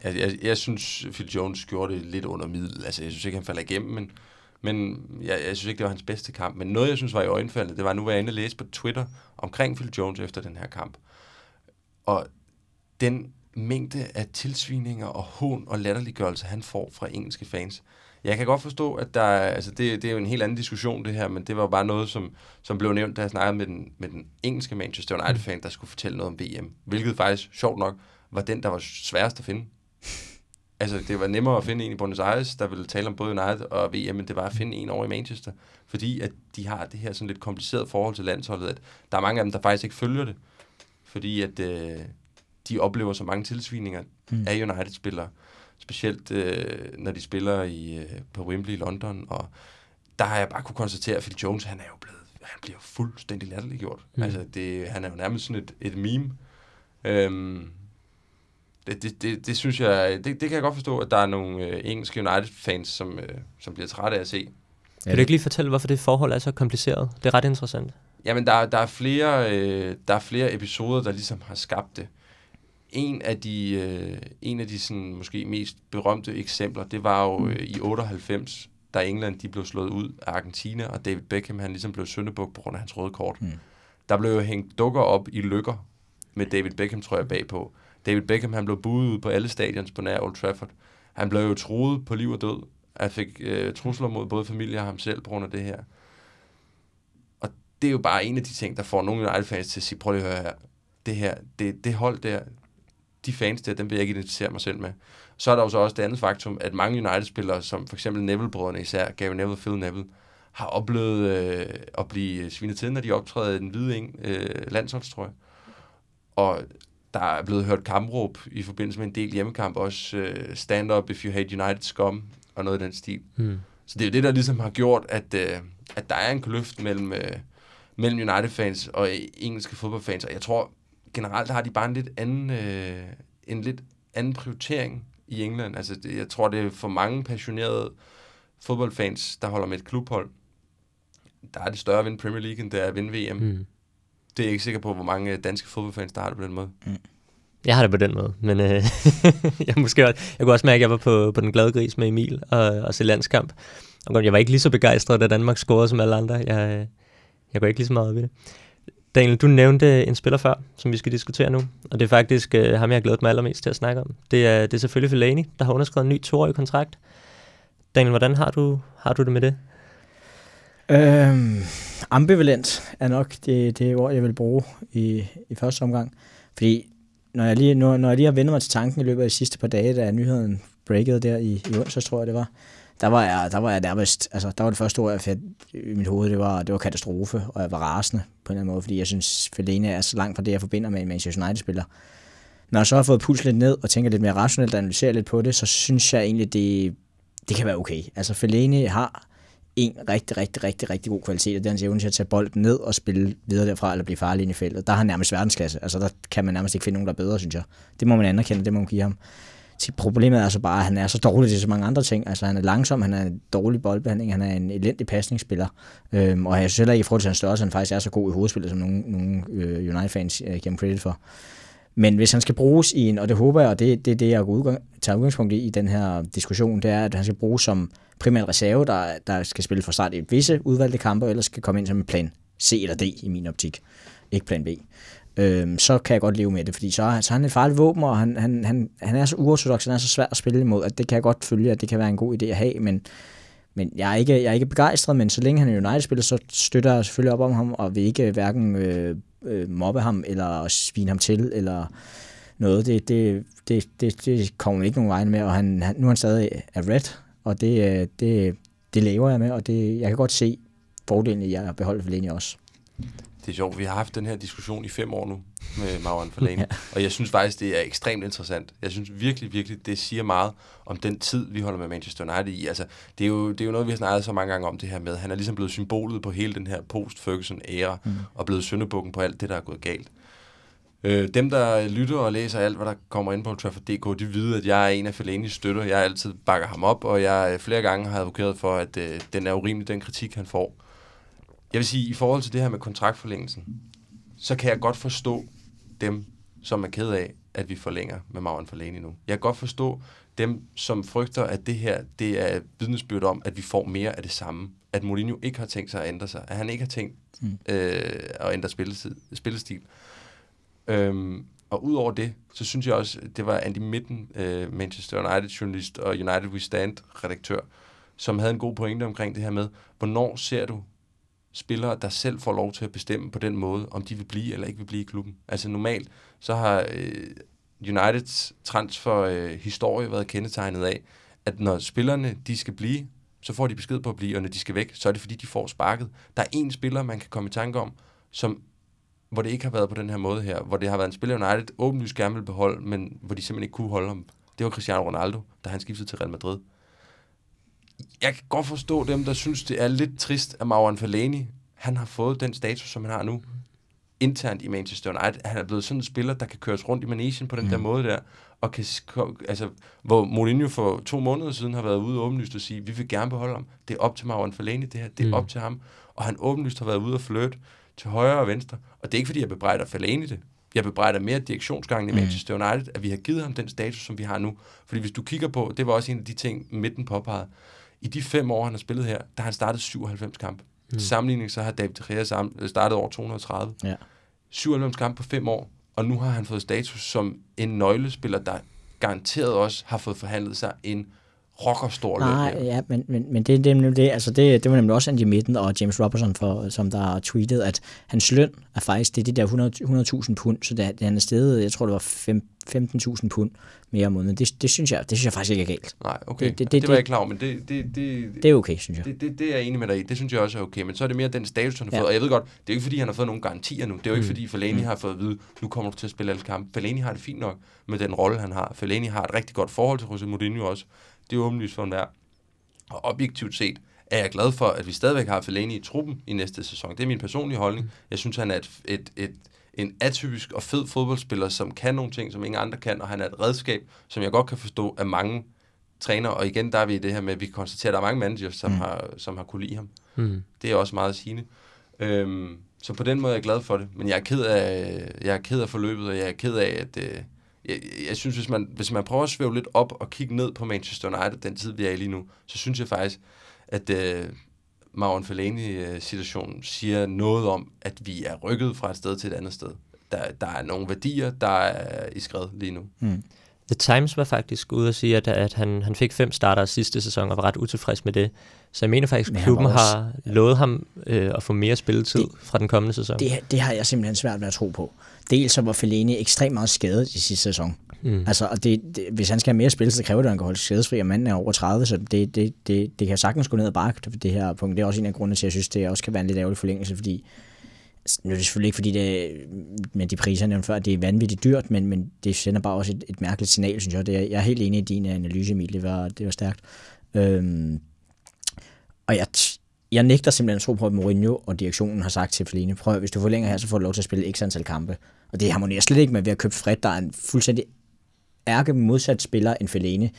C: Jeg, jeg, jeg synes, Phil Jones gjorde det lidt under middel. Altså, jeg synes ikke, han falder igennem, men, men jeg, jeg synes ikke, det var hans bedste kamp. Men noget, jeg synes var i øjenfaldet, det var, nu var jeg inde og læse på Twitter omkring Phil Jones efter den her kamp. Og den mængde af tilsvininger og hån og latterliggørelse, han får fra engelske fans. Jeg kan godt forstå, at der altså det, det er jo en helt anden diskussion det her, men det var bare noget, som, som blev nævnt, da jeg snakkede med den, med den engelske Manchester United-fan, der skulle fortælle noget om VM. Hvilket faktisk, sjovt nok, var den, der var sværest at finde. Altså, det var nemmere at finde en i Buenos Aires, der ville tale om både United og VM, men det var at finde en over i Manchester. Fordi at de har det her sådan lidt kompliceret forhold til landsholdet, at der er mange af dem, der faktisk ikke følger det. Fordi at øh, de oplever så mange tilsvininger mm. af United-spillere. Specielt øh, når de spiller i, øh, på Wembley i London. Og der har jeg bare kunne konstatere, at Phil Jones, han er jo blevet, han bliver fuldstændig latterliggjort. Mm. Altså, det, han er jo nærmest sådan et, et meme. Øhm, det, det, det, det synes jeg, det, det kan jeg godt forstå, at der er nogle øh, engelske United-fans, som, øh, som bliver trætte af at se.
B: Kan du ikke lige fortælle, hvorfor det forhold er så kompliceret? Det er ret interessant.
C: Jamen, der, der, er flere, øh, der er flere episoder, der ligesom har skabt det. En af de, øh, en af de sådan, måske mest berømte eksempler, det var jo øh, i 98, da England de blev slået ud af Argentina, og David Beckham han ligesom blev søndebuk på grund af hans røde kort. Mm. Der blev jo hængt dukker op i lykker med David Beckham, tror jeg, bagpå. David Beckham han blev buet ud på alle stadions på nær Old Trafford. Han blev jo truet på liv og død. Han fik øh, trusler mod både familie og ham selv på grund af det her. Og det er jo bare en af de ting, der får nogle United-fans til at sige, prøv lige at høre her, det her, det, det hold der, de fans der, dem vil jeg ikke identificere mig selv med. Så er der jo så også det andet faktum, at mange United-spillere, som for eksempel Neville-brødrene især, Gary Neville og Phil Neville, har oplevet øh, at blive svinet til, når de optræder i den hvide eng, øh, landsholdstrøje. Og der er blevet hørt kampråb i forbindelse med en del hjemmekamp, også øh, stand up if you hate United scum, og noget i den stil.
B: Hmm.
C: Så det er jo det, der ligesom har gjort, at, øh, at der er en kløft mellem, øh, mellem United-fans og engelske fodboldfans, og jeg tror generelt har de bare en lidt anden, øh, en lidt anden prioritering i England. Altså, det, jeg tror, det er for mange passionerede fodboldfans, der holder med et klubhold. Der er det større at vinde Premier League, end det er at vinde VM.
B: Hmm.
C: Det er jeg ikke sikker på, hvor mange danske fodboldfans, der har det på den måde.
B: Jeg har det på den måde, men øh, <laughs> jeg, måske, også- jeg kunne også mærke, at jeg var på, på den glade gris med Emil og, og se landskamp. Og jeg var ikke lige så begejstret, da Danmark scorede som alle andre. Jeg, øh, jeg går ikke lige så meget op i det. Daniel, du nævnte en spiller før, som vi skal diskutere nu, og det er faktisk øh, ham, jeg har glædet mig allermest til at snakke om. Det er, det er selvfølgelig Fellaini, der har underskrevet en ny toårig kontrakt. Daniel, hvordan har du, har du det med det?
D: Øhm, ambivalent er nok det, det ord, jeg vil bruge i, i første omgang. Fordi når jeg, lige, når, når jeg lige har vendt mig til tanken i løbet af de sidste par dage, da nyheden breakede der i, i onsdags, tror jeg det var, der var jeg, der var jeg nærmest, altså der var det første ord, jeg fik i mit hoved, det var, det var katastrofe, og jeg var rasende på en eller anden måde, fordi jeg synes, Fellaini er så langt fra det, jeg forbinder med en Manchester United-spiller. Når jeg så har fået puls lidt ned og tænker lidt mere rationelt og analyserer lidt på det, så synes jeg egentlig, det, det kan være okay. Altså Fellaini har en rigtig, rigtig, rigtig, rigtig god kvalitet, og det er hans evne til at tage bolden ned og spille videre derfra, eller blive farlig ind i feltet. Der har han nærmest verdensklasse. Altså, der kan man nærmest ikke finde nogen, der er bedre, synes jeg. Det må man anerkende, det må man give ham. Så Problemet er altså bare, at han er så dårlig til så mange andre ting. Altså, han er langsom, han er en dårlig boldbehandling, han er en elendig pasningsspiller. Øhm, og jeg synes heller ikke i forhold til hans størrelse, han faktisk er så god i hovedspillet, som nogle, nogle øh, United-fans øh, giver ham credit for. Men hvis han skal bruges i en, og det håber jeg, og det er det, det, jeg udgang, tager udgangspunkt i i den her diskussion, det er, at han skal bruges som primært reserve, der, der skal spille for start i visse udvalgte kampe, eller skal komme ind som en plan C eller D i min optik. Ikke plan B. Øhm, så kan jeg godt leve med det, fordi så er, så er han et farligt våben, og han, han, han, han er så uortodox, han er så svær at spille imod, at det kan jeg godt følge, at det kan være en god idé at have, men, men jeg, er ikke, jeg er ikke begejstret, men så længe han er United-spiller, så støtter jeg selvfølgelig op om ham, og vil ikke hverken øh, øh, mobbe ham, eller svine ham til, eller noget. Det, det, det, det, det kommer ikke nogen vejen med, og han, han, nu er han stadig er red, og det, øh, det, det lever jeg med, og det, jeg kan godt se fordelen i at beholde Fellaini også.
C: Det er sjovt, vi har haft den her diskussion i fem år nu med <laughs> Marouane Fellaini, ja. og jeg synes faktisk, det er ekstremt interessant. Jeg synes virkelig, virkelig, det siger meget om den tid, vi holder med Manchester United i. Altså, det, er jo, det er jo noget, vi har snakket så mange gange om det her med. Han er ligesom blevet symbolet på hele den her post-Ferguson-æra, mm. og blevet syndebukken på alt det, der er gået galt. Øh, dem, der lytter og læser alt, hvad der kommer ind på Trafford.dk, de ved, at jeg er en af Fellaini's støtter. Jeg altid bakker ham op, og jeg øh, flere gange har advokeret for, at øh, den er urimelig, den kritik, han får. Jeg vil sige, i forhold til det her med kontraktforlængelsen, så kan jeg godt forstå dem, som er ked af, at vi forlænger med Marouane Fellaini nu. Jeg kan godt forstå dem, som frygter, at det her det er vidnesbyrd om, at vi får mere af det samme. At Mourinho ikke har tænkt sig at ændre sig. At han ikke har tænkt mm. øh, at ændre spillestil. spillestil. Øhm, og udover det, så synes jeg også, det var Andy Mitten, øh, Manchester United-journalist og United We Stand-redaktør, som havde en god pointe omkring det her med, hvornår ser du spillere, der selv får lov til at bestemme på den måde, om de vil blive eller ikke vil blive i klubben. Altså normalt, så har øh, Uniteds transferhistorie øh, været kendetegnet af, at når spillerne de skal blive, så får de besked på at blive, og når de skal væk, så er det fordi, de får sparket. Der er én spiller, man kan komme i tanke om, som hvor det ikke har været på den her måde her, hvor det har været en spiller, United åbenlyst gerne vil beholde, men hvor de simpelthen ikke kunne holde ham. Det var Cristiano Ronaldo, da han skiftede til Real Madrid. Jeg kan godt forstå dem, der synes, det er lidt trist, at Marouane Fellaini, han har fået den status, som han har nu, internt i Manchester United. Han er blevet sådan en spiller, der kan køres rundt i manesien på den mm. der måde der, og kan, altså, hvor Mourinho for to måneder siden har været ude og åbenlyst og sige, vi vil gerne beholde ham. Det er op til Marouane Fellaini, det her. Det er mm. op til ham. Og han åbenlyst har været ude og flytte til højre og venstre. Og det er ikke, fordi jeg bebrejder Fellaini det. Jeg bebrejder mere direktionsgangen i Manchester United, at vi har givet ham den status, som vi har nu. Fordi hvis du kigger på, det var også en af de ting, midten påpegede. I de fem år, han har spillet her, der har han startet 97 kampe. Mm. Til sammenligning så har David De Gea startet over 230.
D: Ja.
C: 97 kampe på fem år, og nu har han fået status som en nøglespiller, der garanteret også har fået forhandlet sig en rockerstor
D: Nej,
C: løb.
D: ja, men, men, men det, det, er nemlig det, altså det, det var nemlig også Andy Mitten og James Robertson, for, som der har tweetet, at hans løn er faktisk, det er de der 100 100.000 pund, så det, det han er stedet, jeg tror det var fem- 15.000 pund mere om måneden. Det, det, synes jeg, det synes jeg faktisk ikke er galt.
C: Nej, okay.
D: Det-
C: Det,
D: det-
C: det, var jeg klar over, men det, det, det,
D: Det er okay, synes jeg.
C: det, det, det er jeg enig med dig i. Det synes jeg også er okay. Men så er det mere den status, han har
D: Ja.
C: fået. Og jeg ved godt, det er jo ikke fordi, han har fået nogle garantier nu. Det er jo ikke fordi, Fellaini har fået at vide, nu kommer du til at spille alle kampe. Fellaini har det fint nok med den rolle, han har. Fellaini har et rigtig godt forhold til Jose Mourinho også. Det er åbenlyst for enhver. Og objektivt set er jeg glad for, at vi stadigvæk har Fellaini i truppen i næste sæson. Det er min personlige holdning. Jeg synes, han er et, et, et, en atypisk og fed fodboldspiller, som kan nogle ting, som ingen andre kan, og han er et redskab, som jeg godt kan forstå, at mange træner, og igen, der er vi i det her med, at vi kan konstatere, at der er mange managers, som, mm. har, som har kunne lide ham.
B: Mm.
C: Det er også meget sigende. Øhm, så på den måde er jeg glad for det. Men jeg er ked af, jeg er ked af forløbet, og jeg er ked af, at... Øh, jeg, jeg synes, hvis man, hvis man prøver at svæve lidt op og kigge ned på Manchester United, den tid, vi er i lige nu, så synes jeg faktisk, at øh, Marouane Fellaini-situationen siger noget om, at vi er rykket fra et sted til et andet sted. Der, der er nogle værdier, der er i skred lige nu.
D: Mm.
B: The Times var faktisk ude og sige, at, at han, han fik fem starter sidste sæson og var ret utilfreds med det. Så jeg mener faktisk, at klubben
D: også-
B: har lovet ham øh, at få mere spilletid det, fra den kommende sæson.
D: Det, det har jeg simpelthen svært ved at tro på. Dels så var Fellaini ekstremt meget skadet i sidste sæson.
B: Mm.
D: Altså, og det, det, hvis han skal have mere spil, så kræver det, at han kan holde skadesfri, og manden er over 30, så det, det, det, det kan sagtens gå ned ad bakke, det her punkt. Det er også en af grundene til, at jeg synes, det også kan være en lidt ærgerlig forlængelse, fordi nu er det selvfølgelig ikke, fordi det med de priser, jeg før, det er vanvittigt dyrt, men, men det sender bare også et, et mærkeligt signal, synes jeg. Det er, jeg er helt enig i din analyse, Emil. Det var, det var stærkt. Øhm, og jeg, jeg nægter simpelthen at tro på, at Mourinho og direktionen har sagt til Fellaini, prøv hvis du forlænger her, så får du lov til at spille x antal kampe. Og det harmonerer slet ikke med, at vi har købt Fred, der er en fuldstændig ærke modsat spiller end Fellaini.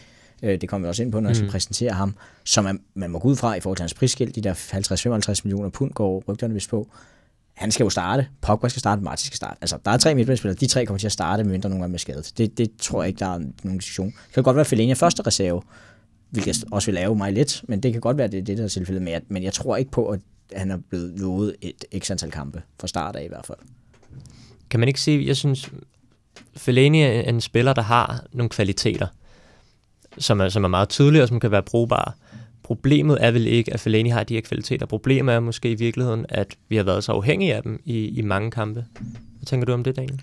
D: Øh, Det kommer vi også ind på, når jeg skal præsentere ham, som er, man må gå ud fra i forhold til hans prisskilt, de der 50-55 millioner pund går rygterne vist på. Han skal jo starte, Pogba skal starte, Martin skal starte. Altså, der er tre midtbanespillere, de tre kommer til at starte, medmindre nogen er med skadet. Det, det tror jeg ikke, der er nogen diskussion. Det kan godt være, at Fellaini er første reserve, hvilket også vil lave mig lidt, men det kan godt være, at det er det, der er tilfældet. Men jeg, men jeg tror ikke på, at han er blevet lovet et x antal kampe, fra start af i hvert fald.
B: Kan man ikke sige, jeg synes, Fellaini er en spiller, der har nogle kvaliteter, som er, som er meget tydelige og som kan være brugbare. Problemet er vel ikke, at Fellaini har de her kvaliteter. Problemet er måske i virkeligheden, at vi har været så afhængige af dem i, i mange kampe. Hvad tænker du om det, Daniel?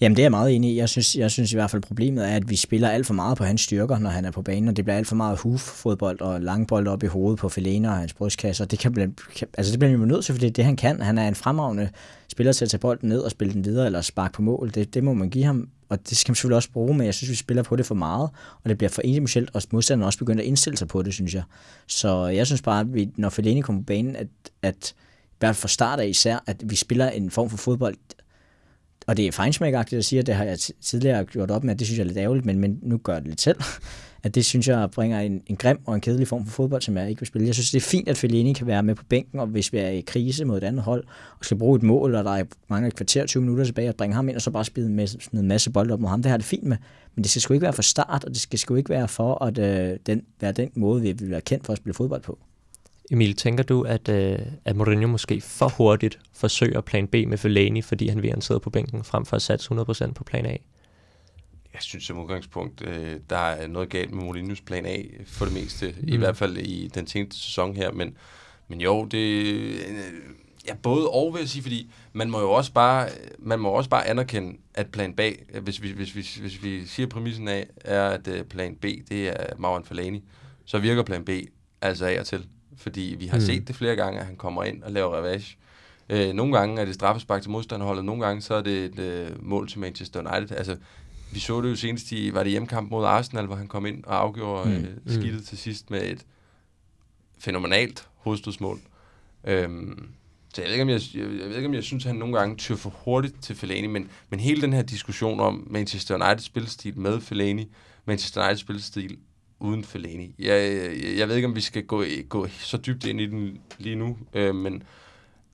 D: Jamen det er jeg meget enig i. Jeg synes, jeg synes i hvert fald, problemet er, at vi spiller alt for meget på hans styrker, når han er på banen, og det bliver alt for meget hoof-fodbold og langbold op i hovedet på Fellaini og hans brystkasse, og det, kan blive, altså det bliver vi nødt til, fordi det er det, han kan. Han er en fremragende spiller til at tage bolden ned og spille den videre, eller sparke på mål. Det, det må man give ham, og det skal man selvfølgelig også bruge, men jeg synes, vi spiller på det for meget, og det bliver for emotionelt, og modstanderen også begyndt at indstille sig på det, synes jeg. Så jeg synes bare, at vi, når Fellaini kommer på banen, at, at i hvert fald fra start af især, at vi spiller en form for fodbold, og det er fejnsmækagtigt at sige, at det har jeg tidligere gjort op med, at det synes jeg er lidt ærgerligt, men, men nu gør jeg det lidt selv. <laughs> At det synes jeg bringer en, en grim og en kedelig form for fodbold, som jeg ikke vil spille. Jeg synes, det er fint, at Fellaini kan være med på bænken, og hvis vi er i krise mod et andet hold, og skal bruge et mål, og der er mange et kvarter, 20 minutter tilbage, at bringe ham ind, og så bare spille en masse, en masse bold op mod ham, det har det fint med. Men det skal sgu ikke være for start, og det skal sgu ikke være for at øh, den, være den måde, vi vil være kendt for at spille fodbold på.
B: Emil, tænker du, at, øh, at Mourinho måske for hurtigt forsøger plan B med Fellaini, fordi han vil han sidder på bænken, frem for at satse 100% på plan A?
C: Jeg synes som udgangspunkt, øh, der er noget galt med Mourinho's plan A for det meste. Mm. I hvert fald i den seneste sæson her. Men, men jo, det... Øh, ja, både og vil jeg sige, fordi man må jo også bare, man må også bare anerkende, at plan B, hvis vi, hvis vi, hvis vi siger præmissen af, er, at øh, plan B, det er Marouane Fellaini, så virker plan B altså af og til. Fordi vi har
B: Mm.
C: mm. set det flere gange, at han kommer ind og laver revanche. Øh, nogle gange er det straffespark til modstanderholdet, nogle gange så er det et øh, mål til Manchester United. Altså, vi så det jo senest i, var det hjemmekamp mod Arsenal, hvor han kom ind og afgjorde
D: Mm.
C: mm. øh, skidtet til sidst med et fænomenalt hovedstødsmål. Øhm, så jeg ved, ikke, om jeg, jeg, jeg ved ikke, om jeg synes, at han nogle gange tyr for hurtigt til Fellaini, men, men hele den her diskussion om Manchester United spilstil med Fellaini, Manchester United spilstil uden Fellaini. Jeg, jeg, jeg ved ikke, om vi skal gå, gå så dybt ind i den lige nu, øh, men,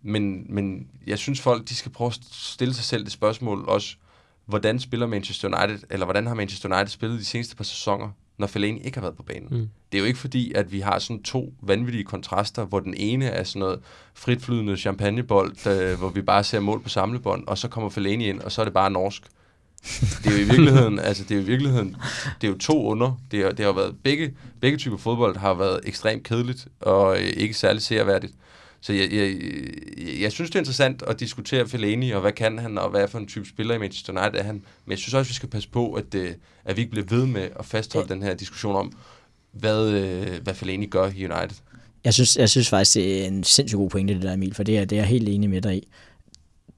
C: men, men jeg synes folk, de skal prøve at stille sig selv det spørgsmål også, hvordan spiller Manchester United, eller hvordan har Manchester United spillet de seneste par sæsoner, når Fellaini ikke har været på banen.
B: Mm.
C: Det er jo ikke fordi, at vi har sådan to vanvittige kontraster, hvor den ene er sådan noget fritflydende champagnebold, øh, hvor vi bare ser mål på samlebånd, og så kommer Fellaini ind, og så er det bare norsk. Det er jo i virkeligheden, <laughs> altså det er jo i virkeligheden, det er jo to under. Det har, det har været, begge, begge typer fodbold har været ekstremt kedeligt, og øh, ikke særlig serværdigt. Så jeg, jeg, jeg synes, det er interessant at diskutere Fellaini, og hvad kan han, og hvad er for en type spiller i Manchester United er han. Men jeg synes også, vi skal passe på, at, øh, at vi ikke bliver ved med at fastholde ja. den her diskussion om, hvad, øh, hvad Fellaini gør i United.
D: Jeg synes, jeg synes faktisk, det er en sindssygt god pointe, det der, Emil, for det er, det er jeg helt enig med dig i.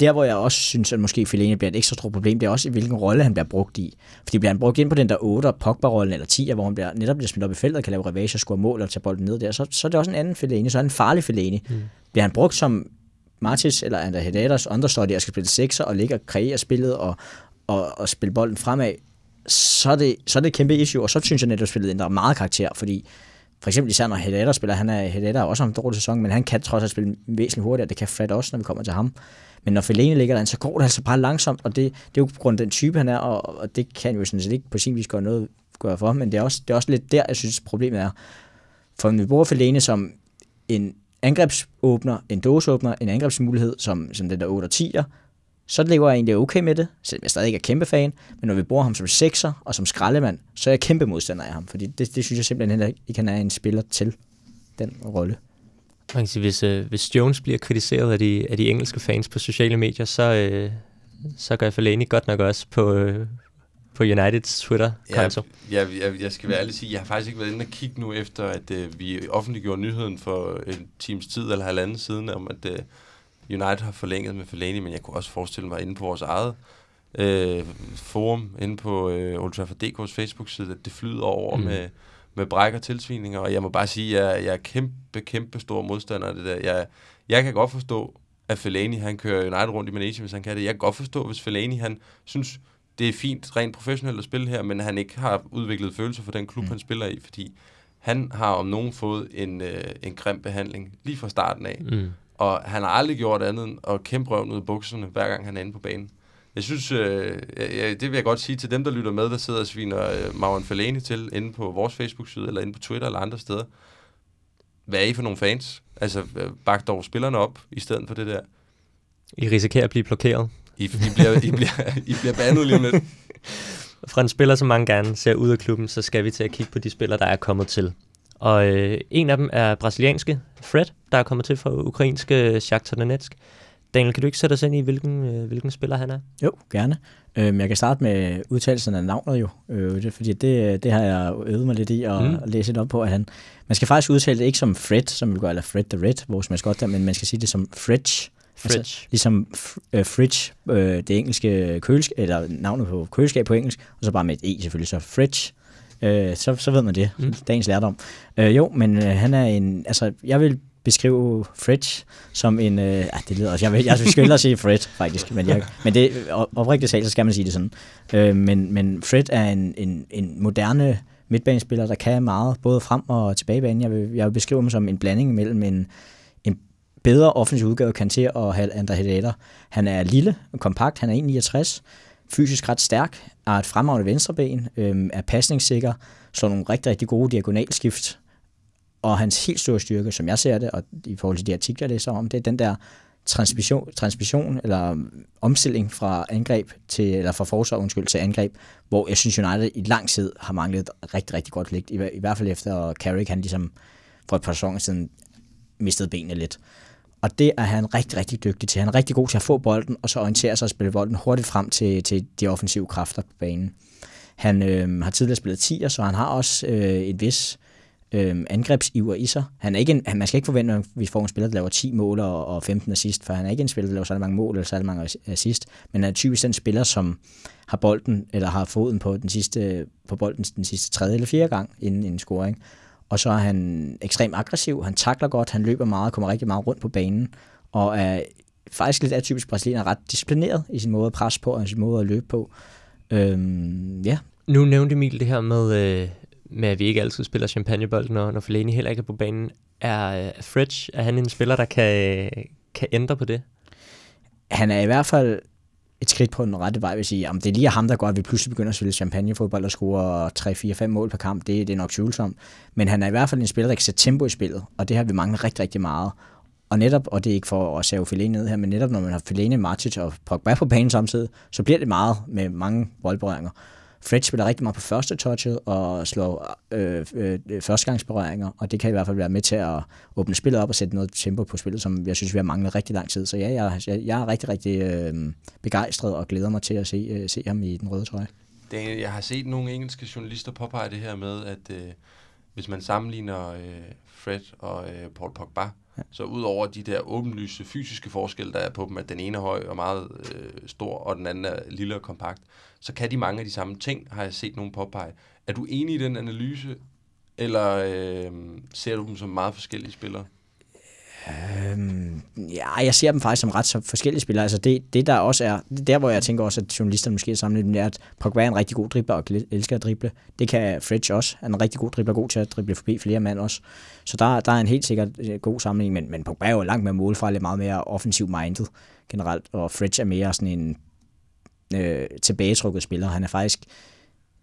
D: Der, hvor jeg også synes, at måske Fellaini bliver et ekstra stort problem, det er også, i hvilken rolle han bliver brugt i. Fordi bliver han brugt ind på den der 8 Pogba-rollen eller 10, hvor han bliver, netop bliver smidt op i feltet, kan lave revage og score mål og tage bolden ned der, så, så er det også en anden Fellaini, så er han en farlig Fellaini. Mm. Bliver han brugt som Martis eller Ander Hedadas understudy og skal spille sekser og ligge og kreere spillet og, og, og spille bolden fremad, så er, det, så er det et kæmpe issue, og så synes jeg netop, at spillet ændrer meget karakter, fordi for eksempel især når Hedder spiller, han er, Hedder også en dårlig sæson, men han kan trods alt spille væsentligt hurtigere, det kan Fred også, når vi kommer til ham. Men når Fellaini ligger derinde, så går det altså bare langsomt, og det, det er jo på grund af den type, han er, og, og det kan jo sådan set ikke på sin vis gøre noget gøre for, men det er, også, det er også lidt der, jeg synes, problemet er. For vi bruger Fellaini som en angrebsåbner, en dåseåbner, en angrebsmulighed, som, som den der 8 og 10'er, så lever jeg egentlig okay med det, selvom jeg stadig ikke er kæmpe fan, men når vi bruger ham som sekser og som skraldemand, så er jeg kæmpe modstander af ham, fordi det, det synes jeg simpelthen ikke, han er en spiller til den rolle.
B: Man kan sige, hvis, øh, hvis Jones bliver kritiseret af de, af de engelske fans på sociale medier, så, øh, så gør Fellaini godt nok også på, øh, på Uniteds Twitter-konto.
C: Ja, jeg, jeg, jeg skal være ærlig sige, jeg har faktisk ikke været inde og kigge nu efter, at øh, vi offentliggjorde nyheden for en times tid eller halvanden siden, om at øh, United har forlænget med Fellaini, men jeg kunne også forestille mig inde på vores eget øh, forum, inde på øh, Old Trafford DK's Facebook-side, at det flyder over mm. med, med bræk og tilsvininger, og jeg må bare sige, at jeg, jeg er kæmpe, kæmpe stor modstander af det der. Jeg, jeg kan godt forstå, at Fellaini, han kører United rundt i Manation, hvis han kan det. Jeg kan godt forstå, hvis Fellaini, han synes, det er fint rent professionelt at spille her, men han ikke har udviklet følelser for den klub, mm. han spiller i, fordi han har om nogen fået en, øh, en grim behandling lige fra starten af. Mm. Og han har aldrig gjort andet end at kæmpe røven ud af bukserne, hver gang han er inde på banen. Jeg synes, øh, ja, det vil jeg godt sige til dem, der lytter med, der sidder og sviner øh, Mauro Fellaini til inde på vores Facebook-side, eller inde på Twitter eller andre steder. Hvad er I for nogle fans? Altså, øh, bak dog spillerne op, i stedet for det der.
B: I risikerer at blive blokeret.
C: I, I, bliver, I, bliver, I bliver bandet lige om lidt. <laughs>
B: Fra en spiller, som mange gerne ser ud af klubben, så skal vi til at kigge på de spillere, der er kommet til. Og øh, en af dem er brasilianske Fred, der er kommet til fra ukrainske Shakhtar Donetsk. Daniel, kan du ikke sætte os ind i, hvilken, øh, hvilken spiller han er?
D: Jo, gerne. Øhm, jeg kan starte med udtalelsen af navnet jo, øh, det, fordi det, det har jeg øvet mig lidt i at, mm. læse lidt op på, at han, man skal faktisk udtale det ikke som Fred, som vi gør, eller Fred the Red, vores maskot der, men man skal sige det som Fridge.
B: Fridge. Altså,
D: ligesom uh, fridge, uh, det engelske køleskab, eller navnet på køleskab på engelsk, og så bare med et E selvfølgelig, så fridge øh, så, så ved man det. Mm. Dagens lærdom. Øh, jo, men øh, han er en... Altså, jeg vil beskrive Fred som en... Øh, ah, det lyder også... Jeg vil, jeg skal hellere sige Fred, faktisk. Men, jeg, men det, oprigtigt talt, så skal man sige det sådan. Øh, men, men Fred er en, en, en moderne midtbanespiller, der kan meget, både frem og tilbage banen. Jeg vil, jeg vil beskrive ham som en blanding mellem en, en bedre offensiv udgave Kanté og Andre Hedder. Han er lille og kompakt, han er 1,69, fysisk ret stærk, har et fremragende venstreben, øh, er pasningssikker, slår nogle rigtig, rigtig gode diagonalskift, og hans helt store styrke, som jeg ser det, og i forhold til de artikler, jeg læser om, det er den der transmission, transmission eller omstilling fra angreb til, eller fra forsvar, undskyld, til angreb, hvor jeg synes United i lang tid har manglet rigtig, rigtig godt ligt, i, i hvert fald efter at Carrick, han ligesom for et par sæsoner siden mistede benene lidt. Og det er han rigtig, rigtig dygtig til. Han er rigtig god til at få bolden, og så orientere sig og spille bolden hurtigt frem til, til de offensive kræfter på banen. Han øh, har tidligere spillet 10'er, så han har også øh, et vis øh, angrebsiver i sig. Han er ikke en, man skal ikke forvente, at vi får en spiller, der laver 10 mål og, og 15 assist, for han er ikke en spiller, der laver særlig mange mål eller særlig mange assist, men han er typisk den spiller, som har bolden, eller har foden på, den sidste, på bolden den sidste tredje eller fjerde gang inden en scoring. Og så er han ekstremt aggressiv, han takler godt, han løber meget, kommer rigtig meget rundt på banen, og er faktisk lidt atypisk brasilianer, ret disciplineret i sin måde at presse på, og i sin måde at løbe på. Øhm, ja.
B: Nu nævnte Emil det her med, øh, med, at vi ikke altid spiller champagnebold, når, når Fellaini heller ikke er på banen. Er øh, uh, Fridge, er han en spiller, der kan, øh, kan ændre på det?
D: Han er i hvert fald et skridt på den rette vej, vil sige, om det er lige ham, der går, at vi pludselig begynder at spille champagnefodbold og score 3-4-5 mål per kamp, det, det er nok tvivlsomt. Men han er i hvert fald en spiller, der kan sætte tempo i spillet, og det har vi manglet rigtig, rigtig meget. Og netop, og det er ikke for at save Fellaini ned her, men netop når man har Fellaini, Martic og Pogba på banen samtidig, så bliver det meget med mange boldberøringer. Fred spiller rigtig meget på første touchet og slår øh, øh, førstegangsberøringer, og det kan i hvert fald være med til at åbne spillet op og sætte noget tempo på spillet, som jeg synes, vi har manglet rigtig lang tid. Så ja, jeg, jeg, jeg er rigtig, rigtig øh, begejstret og glæder mig til at se, øh, se ham i den røde trøje.
C: Daniel, jeg har set nogle engelske journalister påpege det her med, at øh, hvis man sammenligner øh, Fred og øh, Paul Pogba, ja. så ud over de der åbenlyse fysiske forskelle, der er på dem, at den ene er høj og meget øh, stor, og den anden er lille og kompakt, så kan de mange af de samme ting, har jeg set nogen påpege. Er du enig i den analyse, eller øh, ser du dem som meget forskellige spillere?
D: Øhm, ja, jeg ser dem faktisk som ret så forskellige spillere. Altså det, det der også er, der hvor jeg tænker også, at journalisterne måske er sammenlignet er, at Pogba er en rigtig god dribler og elsker at drible. Det kan Fridge også. Han er en rigtig god dribler, god til at drible forbi flere mand også. Så der, der er en helt sikkert øh, god sammenligning, men, men Pogba er jo langt mere målfarlig, meget mere offensiv minded generelt, og Fridge er mere sådan en øh, tilbagetrukket spiller. Han er faktisk,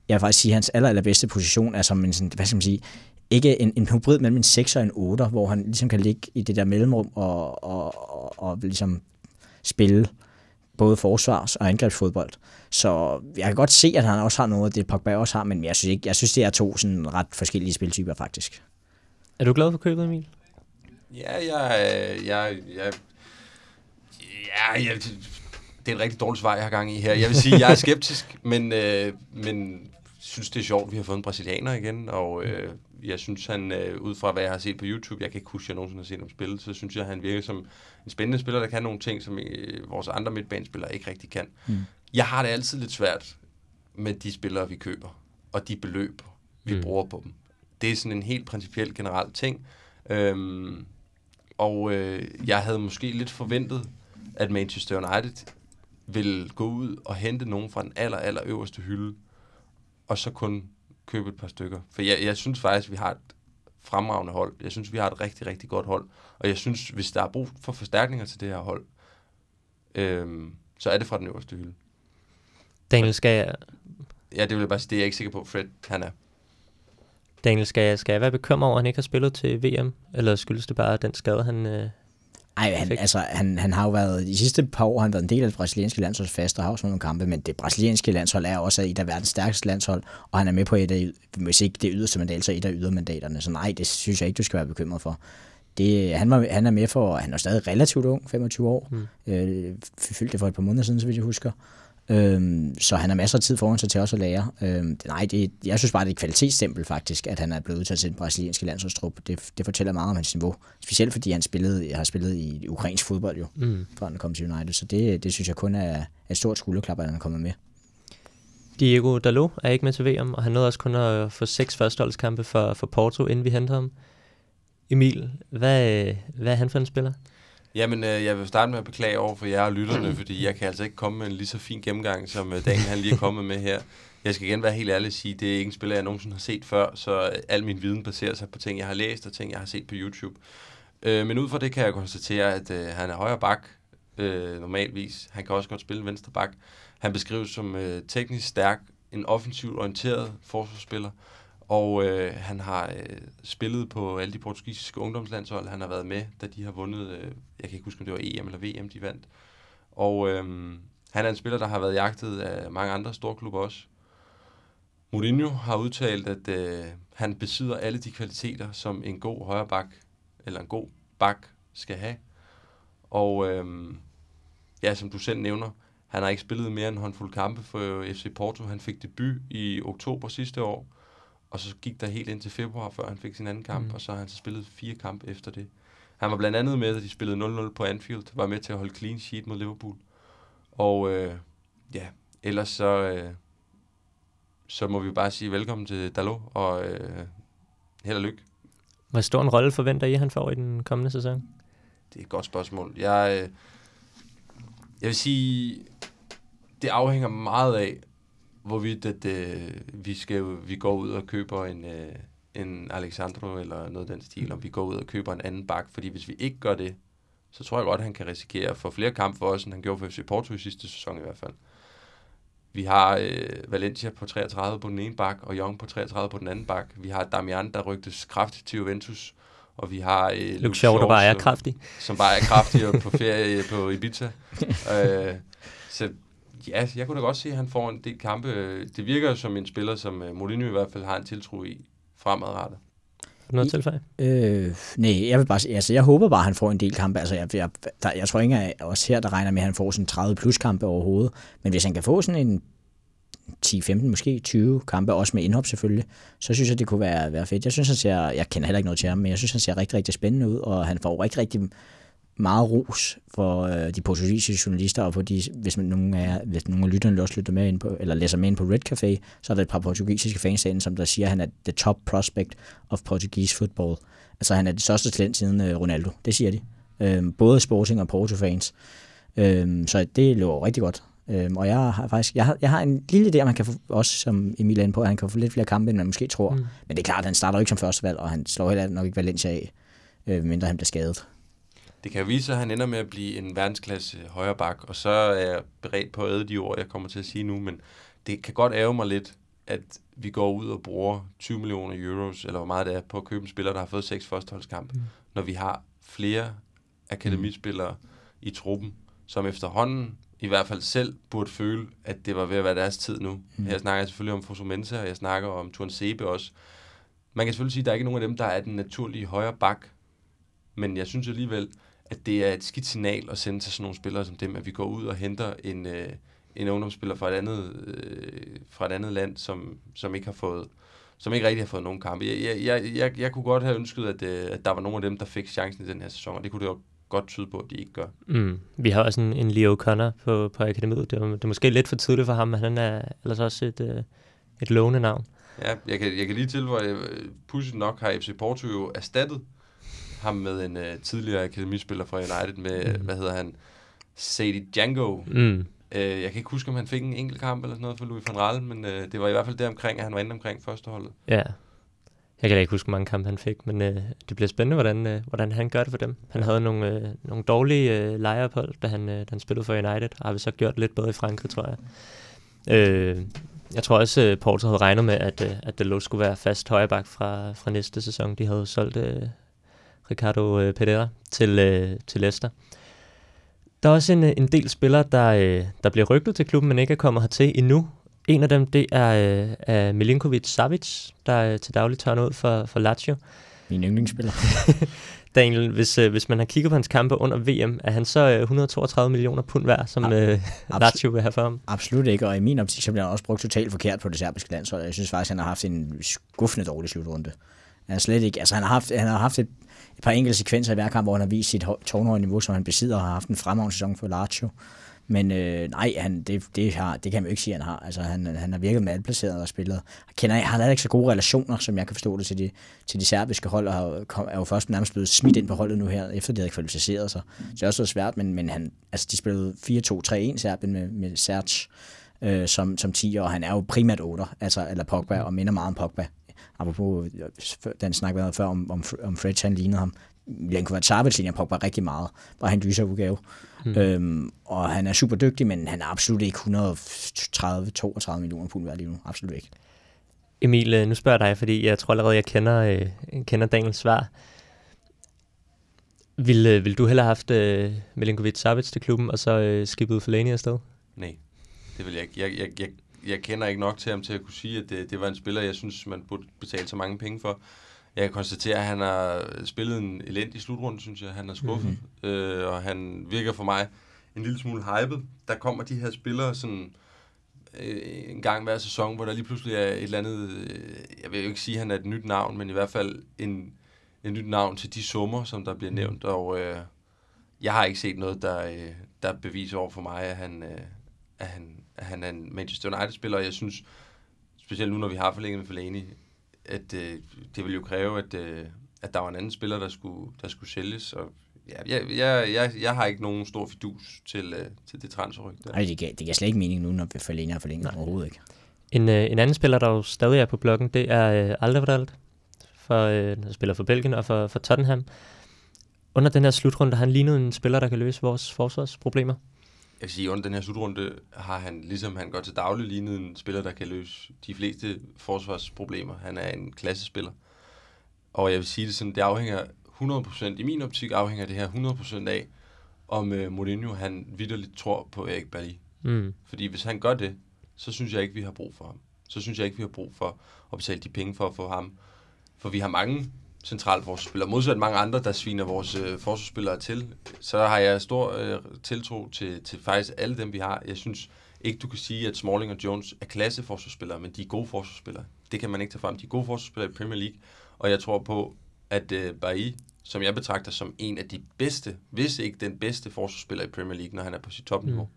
D: jeg vil faktisk sige, at hans aller, allerbedste position er som en, sådan, hvad skal man sige, ikke en, en hybrid mellem en 6 og en 8, hvor han ligesom kan ligge i det der mellemrum og, og, og, og ligesom spille både forsvars- og angrebsfodbold. Så jeg kan godt se, at han også har noget af det, Pogba også har, men jeg synes, ikke, jeg synes det er to sådan ret forskellige spiltyper faktisk.
B: Er du glad for købet, Emil?
C: Ja, jeg, jeg, jeg, ja, jeg, det er en rigtig dårlig svar, jeg har gang i her. Jeg vil sige, jeg er skeptisk, <laughs> men, øh, men synes, det er sjovt, vi har fået en brasilianer igen, og øh, jeg synes, han, øh, ud fra hvad jeg har set på YouTube, jeg kan ikke huske, at jeg nogensinde har set ham spille, så synes jeg, han virker som en spændende spiller, der kan nogle ting, som øh, vores andre midtbanespillere ikke rigtig kan. Mm. Jeg har det altid lidt svært med de spillere, vi køber, og de beløb, vi mm. bruger på dem. Det er sådan en helt principiel generel ting, øhm, og øh, jeg havde måske lidt forventet, at Manchester United vil gå ud og hente nogen fra den aller, aller øverste hylde, og så kun købe et par stykker. For jeg, jeg synes faktisk, vi har et fremragende hold. Jeg synes, vi har et rigtig, rigtig godt hold. Og jeg synes, hvis der er brug for forstærkninger til det her hold, øhm, så er det fra den øverste hylde.
B: Daniel, skal jeg...
C: Ja, det vil jeg bare sige, det er jeg ikke sikker på, Fred han er.
B: Daniel, skal jeg, skal jeg være bekymret over, at han ikke har spillet til VM? Eller skyldes det bare den skade, han, øh,
D: ej, han, altså, han, han har jo været, de sidste par år har han været en del af det brasilianske landshold fast, og har også nogle kampe, men det brasilianske landshold er også et af verdens stærkeste landshold, og han er med på et af, hvis ikke det yderste mandat, så et af ydermandaterne. Så nej, det synes jeg ikke, du skal være bekymret for. Det, han, var, han er med for, han er stadig relativt ung, 25 år, mm. øh, fyldte det for et par måneder siden, så vidt jeg husker. Øhm, så han har masser af tid foran sig til også at lære. Øhm, nej, det, jeg synes bare, det er et kvalitetsstempel faktisk, at han er blevet udtaget til den brasilianske landsholdstrup. Det, det fortæller meget om hans niveau. Specielt fordi han spillede, har spillet i ukrainsk fodbold jo, mm. før han kom til United. Så det, det synes jeg kun er et stort skulderklap, at han er kommet med.
B: Diego Dalot er ikke med til VM, og han nåede også kun at få seks førsteholdskampe for, for Porto, inden vi hentede ham. Emil, hvad, hvad er han for en spiller?
C: Jamen, øh, jeg vil starte med at beklage over for jer og lytterne, fordi jeg kan altså ikke komme med en lige så fin gennemgang, som øh, Daniel han lige er kommet med her. Jeg skal igen være helt ærlig og sige, det er ikke en spiller, jeg nogensinde har set før, så al min viden baserer sig på ting, jeg har læst og ting, jeg har set på YouTube. Øh, men ud fra det kan jeg konstatere, at øh, han er højre bak, øh, normalvis. Han kan også godt spille venstre bak. Han beskrives som øh, teknisk stærk, en offensivt orienteret forsvarsspiller, og øh, han har øh, spillet på alle de portugisiske ungdomslandshold. Han har været med, da de har vundet, øh, jeg kan ikke huske, om det var EM eller VM, de vandt. Og øh, han er en spiller, der har været jagtet af mange andre store klubber også. Mourinho har udtalt, at øh, han besidder alle de kvaliteter, som en god højreback eller en god bak skal have. Og øh, ja, som du selv nævner, han har ikke spillet mere end en håndfuld kampe for FC Porto. Han fik debut i oktober sidste år, og så gik der helt ind til februar, før han fik sin anden kamp, mm. og så har han så spillet fire kampe efter det. Han var blandt andet med, at de spillede 0-0 på Anfield, var med til at holde clean sheet mod Liverpool. Og øh, ja, ellers så, øh, så må vi bare sige velkommen til Dalot, og øh, held og lykke.
B: Hvor stor en rolle forventer I, han får i den kommende sæson?
C: Det er et godt spørgsmål. Jeg, øh, jeg vil sige, det afhænger meget af, hvorvidt at, øh, vi, skal, vi går ud og køber en, øh, en Alexandro eller noget af den stil, om vi går ud og køber en anden bak, fordi hvis vi ikke gør det, så tror jeg godt, at han kan risikere at få flere kampe for os, end han gjorde for FC Porto i sidste sæson i hvert fald. Vi har øh, Valencia på 33 på den ene bak, og Young på 33 på den anden bak. Vi har Damian, der rygtes kraftigt til Juventus, og vi har øh,
B: Luke Shaw, der bare er kraftig.
C: som bare er kraftig og på <laughs> ferie på Ibiza. øh, så ja, jeg kunne da godt se, at han får en del kampe. Det virker jo som en spiller, som øh, Mourinho i hvert fald har en tiltro i fremadrettet.
B: Noget tilfælde?
D: Øh, nej, jeg vil bare altså jeg håber bare, at han får en del kampe. Altså jeg, jeg, der, jeg tror ikke, at os her, der regner med, at han får sådan 30 plus kampe overhovedet. Men hvis han kan få sådan en 10-15, måske 20 kampe, også med indhop selvfølgelig, så synes jeg, det kunne være, være fedt. Jeg synes, han ser, jeg kender heller ikke noget til ham, men jeg synes, han ser rigtig, rigtig spændende ud, og han får rigtig, rigtig meget ros for øh, de portugisiske journalister, og på de, hvis, man, nogen af, hvis nogen af lytterne også lytter med ind på, eller læser med ind på Red Café, så er der et par portugisiske fans derinde, som der siger, at han er the top prospect of Portuguese football. Altså han er det største talent siden øh, Ronaldo, det siger de. Øhm, både Sporting og Porto-fans. Øhm, så det løber rigtig godt. Øhm, og jeg har faktisk jeg har, jeg har en lille idé, om han kan få, også som Emil er på, at han kan få lidt flere kampe, end man måske tror. Mm. Men det er klart, at han starter jo ikke som førstevalg, og han slår heller nok ikke Valencia af, øh, mindre han bliver skadet.
C: Det kan jo vise sig, at han ender med at blive en verdensklasse højre bak, og så er jeg beredt på at æde de ord, jeg kommer til at sige nu, men det kan godt ærge mig lidt, at vi går ud og bruger 20 millioner euros, eller hvor meget det er, på at købe en spiller, der har fået seks førsteholdskampe, mm. når vi har flere akademispillere mm. i truppen, som efterhånden i hvert fald selv burde føle, at det var ved at være deres tid nu. Mm. Jeg snakker selvfølgelig om Fosu Mensa, og jeg snakker om Tuan Sebe også. Man kan selvfølgelig sige, at der er ikke nogen af dem, der er den naturlige højre bak, men jeg synes alligevel, at det er et skidt signal at sende til sådan nogle spillere som dem, at vi går ud og henter en, øh, en ungdomsspiller fra et andet, øh, fra et andet land, som, som ikke har fået som ikke rigtig har fået nogen kampe. Jeg, jeg, jeg, jeg, kunne godt have ønsket, at, øh, at der var nogle af dem, der fik chancen i den her sæson, og det kunne det jo godt tyde på, at de ikke gør.
B: Mm. Vi har også en, en Leo Connor på, på akademiet. Det er, det er måske lidt for tidligt for ham, men han er ellers også et, øh, et lovende navn.
C: Ja, jeg kan, jeg kan lige tilføje, øh, pudsigt nok har FC Porto jo erstattet ham med en øh, tidligere akademispiller fra United med, mm. hvad hedder han, Sadie Django.
B: Mm.
C: Øh, jeg kan ikke huske, om han fik en enkelt kamp eller sådan noget for Louis van Raal, men øh, det var i hvert fald der omkring, at han var inde omkring førsteholdet.
B: Ja. Jeg kan da ikke huske, hvor mange kampe han fik, men øh, det bliver spændende, hvordan, øh, hvordan han gør det for dem. Han havde nogle, øh, nogle dårlige øh, lejeophold, da han, øh, da han spillede for United, og har vi så gjort lidt bedre i Frankrig, tror jeg. Øh, jeg tror også, at Porto havde regnet med, at, øh, at Delot skulle være fast højreback fra, fra næste sæson. De havde solgt øh, Ricardo øh, Pereira til, øh, til Leicester. Der er også en, øh, en del spillere, der, øh, der bliver rygtet til klubben, men ikke er kommet hertil endnu. En af dem, det er, øh, er Milinkovic Savic, der øh, til daglig tørner ud for, for Lazio.
D: Min yndlingsspiller. <laughs>
B: Daniel, hvis, øh, hvis man har kigget på hans kampe under VM, er han så øh, 132 millioner pund værd, som øh, Lazio vil have for ham?
D: Absolut ikke, og i min optik, så bliver han også brugt totalt forkert på det serbiske landshold. Jeg synes faktisk, han har haft en skuffende dårlig slutrunde. Han er slet ikke, altså han har haft, han har haft et, et par enkelte sekvenser i hver kamp, hvor han har vist sit tårnhøje niveau, som han besidder, og har haft en fremragende sæson for Lazio. Men øh, nej, han, det, det, har, det kan man jo ikke sige, at han har. Altså, han, han har virket malplaceret og spillet. Han kender, han har ikke så gode relationer, som jeg kan forstå det, til de, til de serbiske hold, og kom- er jo først nærmest blevet smidt ind på holdet nu her, efter de havde kvalificeret sig. Så det er også været svært, men, men han, altså, de spillede 4-2-3-1 Serbien med, med Serge øh, som, som 10 og han er jo primært 8, altså, eller Pogba, og minder meget om Pogba. Apropos den snak, vi havde før om, om, om Fred, han lignede ham. Milenkovic Savic ligner Pogba rigtig meget. Bare han lyser udgave. Mm. Øhm, og han er super dygtig, men han er absolut ikke 130-32 millioner pund værd lige nu. Absolut ikke.
B: Emil, øh, nu spørger jeg dig, fordi jeg tror allerede, jeg kender, øh, kender Daniels svar. Vil, øh, vil du hellere have haft øh, Milinkovic Savic til klubben, og så øh, skibet Fellaini afsted?
C: Nej, det vil jeg ikke. Jeg, jeg, jeg, jeg kender ikke nok til ham til at kunne sige, at det, det var en spiller, jeg synes, man burde betale så mange penge for. Jeg kan konstatere, at han har spillet en elendig slutrunde, synes jeg. Han er skuffet, mm-hmm. øh, og han virker for mig en lille smule hyped. Der kommer de her spillere sådan øh, en gang hver sæson, hvor der lige pludselig er et eller andet, øh, jeg vil jo ikke sige, at han er et nyt navn, men i hvert fald en, en nyt navn til de summer, som der bliver nævnt, og øh, jeg har ikke set noget, der, øh, der beviser over for mig, at han, øh, at han, han er en Manchester United-spiller, og jeg synes, specielt nu, når vi har forlænget med Fellaini, at øh, det ville jo kræve, at, øh, at der var en anden spiller, der skulle, der skulle sælges, og ja, jeg, jeg, jeg, jeg har ikke nogen stor fidus til, øh, til det transferryg.
D: Nej, det giver, det giver slet ikke mening nu, når vi forlænger har forlænget overhovedet ikke.
B: En, øh, en anden spiller, der jo stadig er på blokken, det er øh, Alderweireld, for, øh, der spiller for Belgien og for, for Tottenham. Under den her slutrunde har han lignet en spiller, der kan løse vores forsvarsproblemer.
C: Jeg vil sige, under den her slutrunde har han, ligesom han går til daglig, lignet en spiller, der kan løse de fleste forsvarsproblemer. Han er en klassespiller. Og jeg vil sige det sådan, det afhænger 100%, i min optik afhænger det her 100% af, om øh, Mourinho han vidderligt tror på Erik Bailly.
B: Mm.
C: Fordi hvis han gør det, så synes jeg ikke, vi har brug for ham. Så synes jeg ikke, vi har brug for at betale de penge for at få ham. For vi har mange centrale forsvarsspillere. Modsat mange andre, der sviner vores øh, forsvarsspillere til, så har jeg stor øh, tiltro til, til faktisk alle dem, vi har. Jeg synes ikke, du kan sige, at Smalling og Jones er klasseforsvarsspillere, men de er gode forsvarsspillere. Det kan man ikke tage frem. De er gode forsvarsspillere i Premier League, og jeg tror på, at øh, Bailly, som jeg betragter som en af de bedste, hvis ikke den bedste forsvarsspiller i Premier League, når han er på sit topniveau, mm.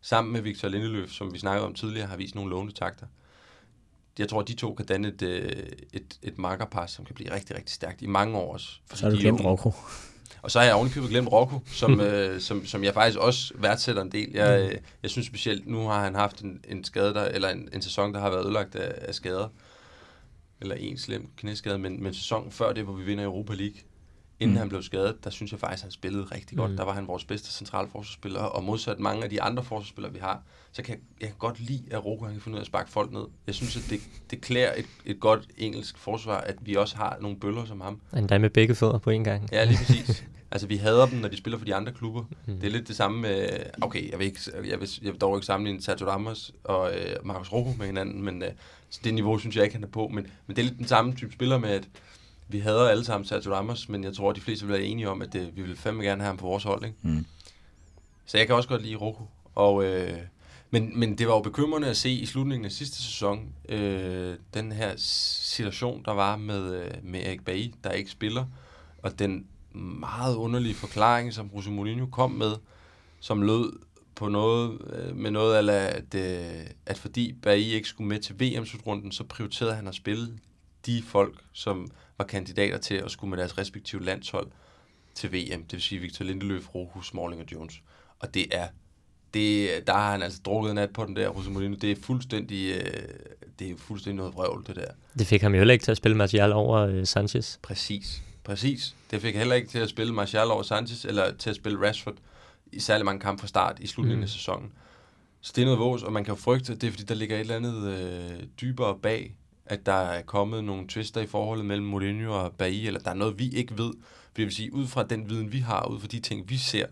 C: sammen med Victor Lindeløf, som vi snakkede om tidligere, har vist nogle lovende takter. Jeg tror, at de to kan danne et, øh, et, et markerpar, som kan blive rigtig, rigtig stærkt i mange år også.
D: Så har du glemt Rocco.
C: Og så har jeg ovenikøbet glemt Rocco, som, <laughs> øh, som, som jeg faktisk også værdsætter en del. Jeg,
B: Mm.
C: øh, jeg synes specielt, nu har han haft en, en skade, der, eller en, en sæson, der har været ødelagt af, af skader. Eller en slem knæskade, men, men sæsonen før det, hvor vi vinder Europa League, inden
D: Mm.
C: han blev skadet, der synes jeg faktisk, han spillede rigtig godt.
B: Mm.
C: Der var han vores bedste centrale forsvarsspiller, og modsat mange af de andre forsvarsspillere, vi har, så kan jeg, jeg kan godt lide, at han kan finde ud af at sparke folk ned. Jeg synes, at det, det klæder et, et godt engelsk forsvar, at vi også har nogle bøller som ham.
B: Endda med begge fødder på en gang.
C: Ja, lige præcis. <laughs> altså, vi hader dem, når de spiller for de andre klubber.
B: Mm.
C: Det er lidt det samme med... Okay, jeg vil, ikke, jeg vil, jeg vil dog ikke sammenligne Sergio Ramos og øh, Marcos Rojo med hinanden, men øh, så det niveau synes jeg ikke, han er på. Men, men det er lidt den samme type spiller med, at vi hader alle sammen Sergio Ramos, men jeg tror, at de fleste vil være enige om, at øh, vi vil fandme gerne have ham på vores hold. Ikke?
D: Mm.
C: Så jeg kan også godt lide Rojo. Og, øh, men, men det var jo bekymrende at se i slutningen af sidste sæson, øh, den her situation, der var med, øh, med Erik Bailly, der ikke spiller, og den meget underlige forklaring, som Jose Mourinho kom med, som lød på noget, øh, med noget af, at, øh, at fordi Bailly ikke skulle med til VM-slutrunden, så prioriterede han at spille de folk, som var kandidater til at skulle med deres respektive landshold til VM, det vil sige Victor Lindeløf, Rojo, Smalling og Jones. Og det er, det, der har han altså drukket nat på den der, Jose Mourinho. Det er fuldstændig, øh, det er fuldstændig noget vrøvl, det der.
B: Det fik ham jo heller ikke til at spille Martial over øh, Sanchez.
C: Præcis. Præcis. Det fik heller ikke til at spille Martial over Sanchez, eller til at spille Rashford i særlig mange kampe fra start i slutningen
B: mm.
C: af sæsonen. Så det er noget vås, og man kan jo frygte, at det er fordi, der ligger et eller andet øh, dybere bag, at der er kommet nogle twister i forholdet mellem Mourinho og Bailly, eller der er noget, vi ikke ved. For det vil sige, ud fra den viden, vi har, ud fra de ting, vi ser,